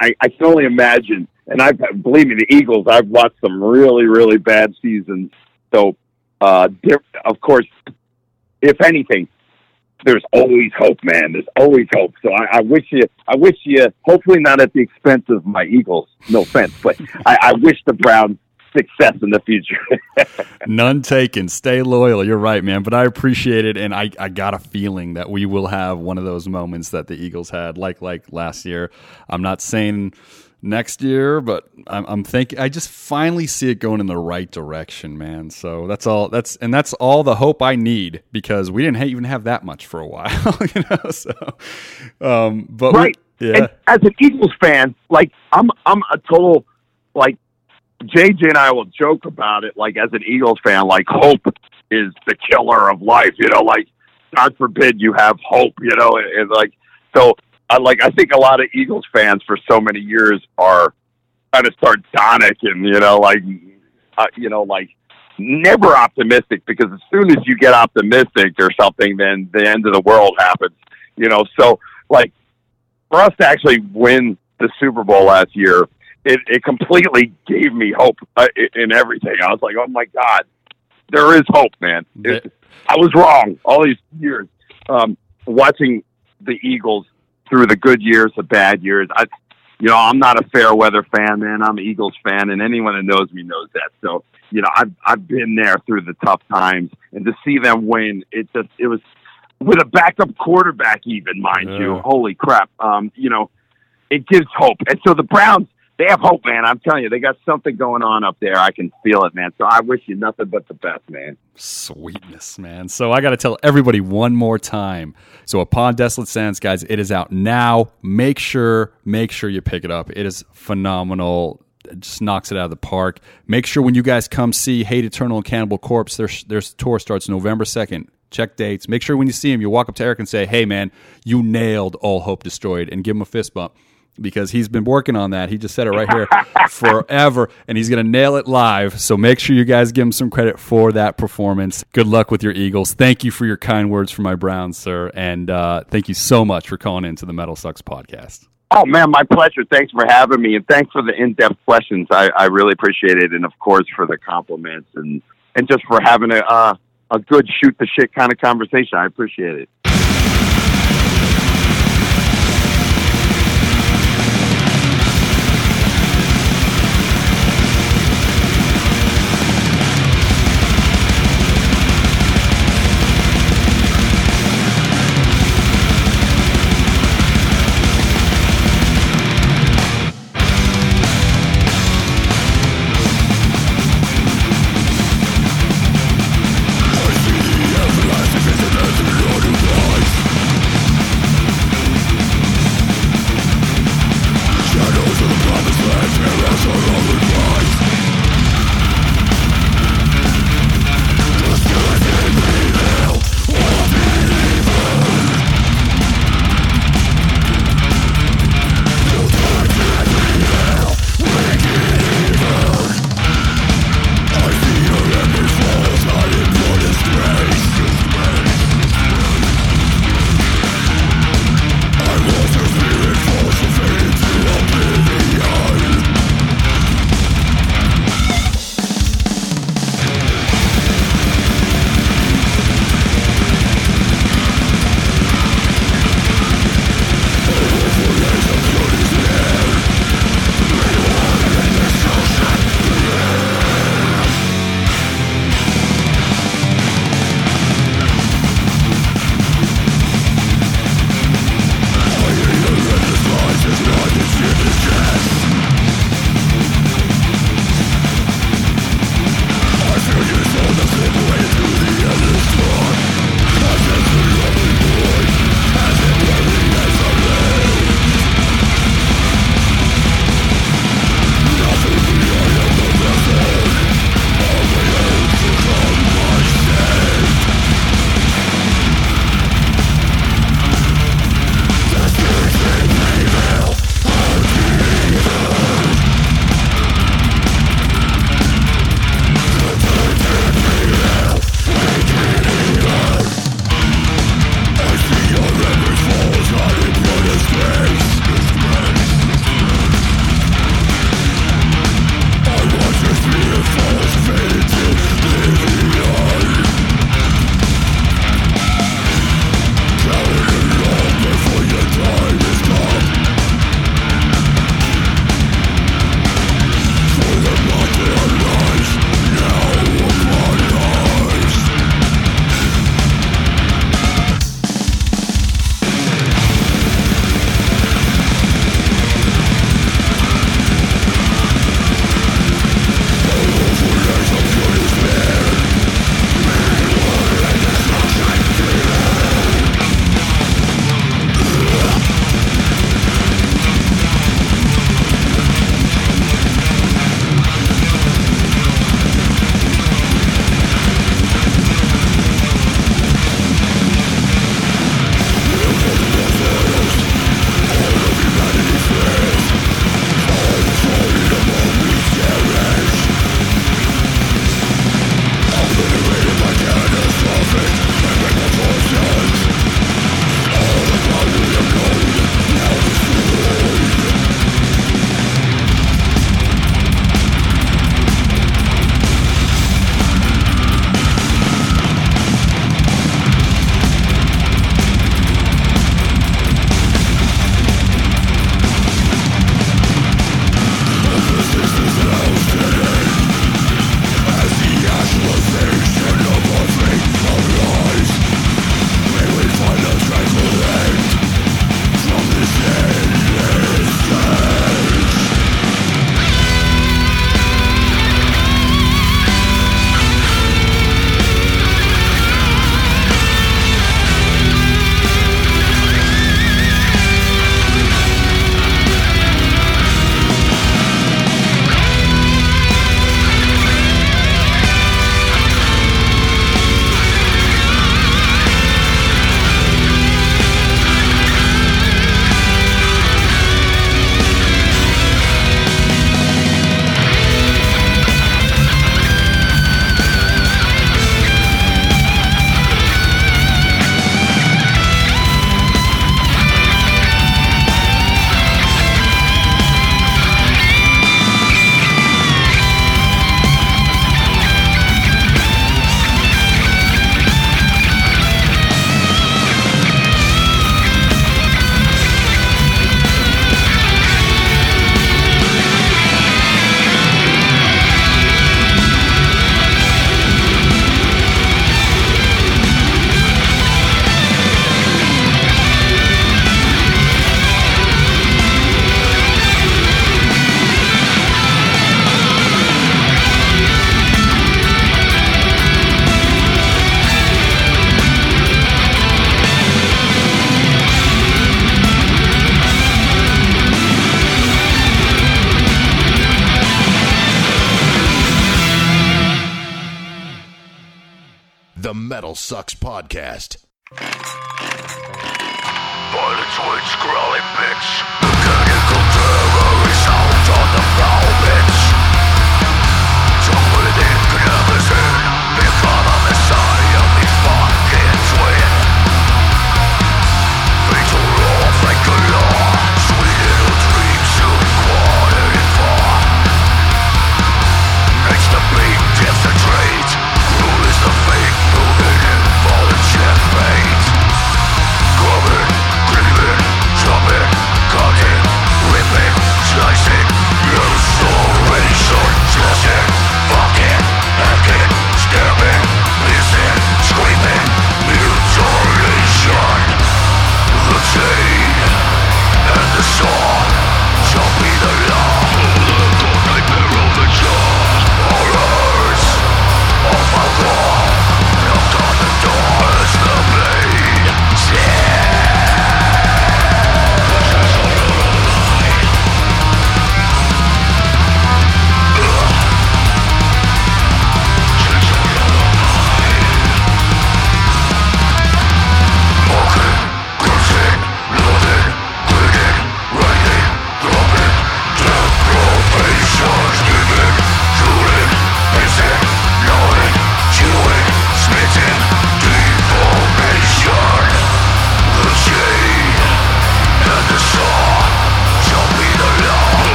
I, I can only imagine. And I believe me, the Eagles. I've watched some really, really bad seasons. So, uh, of course, if anything, there's always hope, man. There's always hope. So I, I wish you, I wish you, hopefully not at the expense of my Eagles. No offense, but I, I wish the Browns success in the future. None taken. Stay loyal. You're right, man. But I appreciate it, and I, I got a feeling that we will have one of those moments that the Eagles had, like like last year. I'm not saying next year, but I'm, I'm thinking. I just finally see it going in the right direction, man. So that's all. That's and that's all the hope I need because we didn't ha- even have that much for a while, you know. So, um, but we- right. yeah. And as an Eagles fan, like I'm, I'm a total like JJ and I will joke about it. Like as an Eagles fan, like hope is the killer of life. You know, like God forbid you have hope. You know, and, and like so. I like. I think a lot of Eagles fans for so many years are kind of sardonic and you know, like uh, you know, like never optimistic because as soon as you get optimistic or something, then the end of the world happens. You know, so like for us to actually win the Super Bowl last year, it, it completely gave me hope uh, in- in everything. I was like, oh my god, there is hope, man. It, I was wrong all these years. Um, watching the Eagles through the good years, the bad years. I, you know, I'm not a fair weather fan, man. I'm an Eagles fan, and anyone that knows me knows that. So, you know, I've I've been there through the tough times, and to see them win, it just it was with a backup quarterback, even mind you. Holy crap! Um, you know, it gives hope, and so the Browns. They have hope, man. I'm telling you, they got something going on up there. I can feel it, man. So I wish you nothing but the best, man. Sweetness, man. So I got to tell everybody one more time. So upon Desolate Sands, guys, it is out now. Make sure, make sure you pick it up. It is phenomenal. It just knocks it out of the park. Make sure when you guys come see Hate Eternal and Cannibal Corpse, their their tour starts November second. Check dates. Make sure when you see him, you walk up to Erik and say, "Hey, man, you nailed All Hope Destroyed," and give him a fist bump because he's been working on that. He just said it right here forever, and he's going to nail it live. So make sure you guys give him some credit for that performance. Good luck with your Eagles. Thank you for your kind words for my Browns, sir, and uh, thank you so much for calling into the Metal Sucks podcast. Oh man, my pleasure. Thanks for having me, and thanks for the in-depth questions. I, I really appreciate it, and of course for the compliments and and just for having a uh, a good shoot the shit kind of conversation. I appreciate it.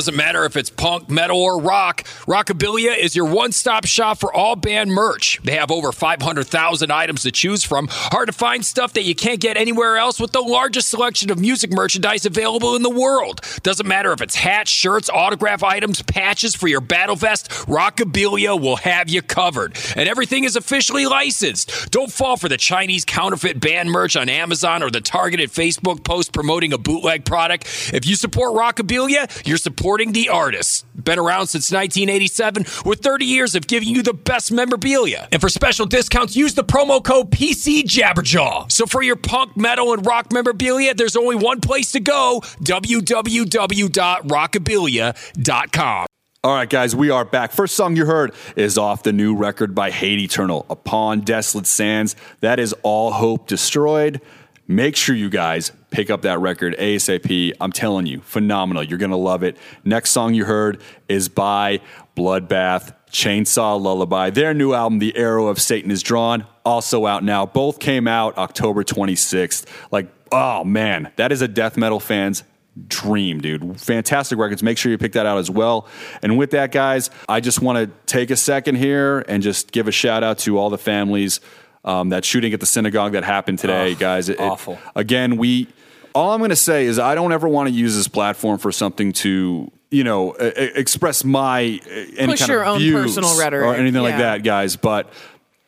Doesn't matter if it's punk, metal, or rock, Rockabilia is your one stop shop for all band merch. They have over 500,000 items to choose from. Hard to find stuff that you can't get anywhere else with the largest selection of music merchandise available in the world. Doesn't matter if it's hats, shirts, autograph items, patches for your battle vest, Rockabilia will have you covered. And everything is officially licensed. Don't fall for the Chinese counterfeit band merch on Amazon or the targeted Facebook post promoting a bootleg product. If you support Rockabilia, you're supporting the artists. Been around since 1987 with 30 years of giving you the best memorabilia. And for special discounts, use the promo code PC Jabberjaw. So for your punk, metal, and rock memorabilia, there's only one place to go www.rockabilia.com. All right, guys, we are back. First song you heard is off the new record by Hate Eternal, Upon Desolate Sands. That is All Hope Destroyed. Make sure you guys pick up that record ASAP. I'm telling you, phenomenal. You're going to love it. Next song you heard is by Bloodbath, Chainsaw Lullaby. Their new album, The Arrow of Satan is Drawn, also out now. Both came out October 26th. Like, oh man, that is a death metal fan's dream, dude. Fantastic records. Make sure you pick that out as well. And with that, guys, I just want to take a second here and just give a shout out to all the families. Um, that shooting at the synagogue that happened today, Ugh, guys. It- it- awful. again, we. All I'm going to say is I don't ever want to use this platform for something to, you know, express my uh, any Push kind your of own views personal rhetoric, or anything like yeah. that, guys. But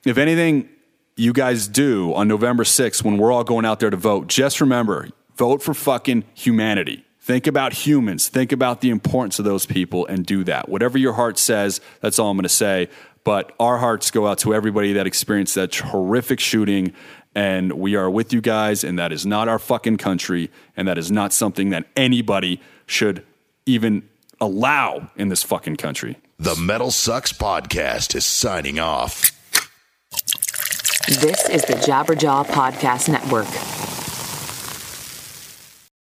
if anything, you guys do on November 6th when we're all going out there to vote, just remember vote for fucking humanity. Think about humans. Think about the importance of those people and do that. Whatever your heart says, that's all I'm going to say. But our hearts go out to everybody that experienced that horrific shooting. And we are with you guys. And that is not our fucking country. And that is not something that anybody should even allow in this fucking country. The Metal Sucks Podcast is signing off. This is the Jabberjaw Podcast Network.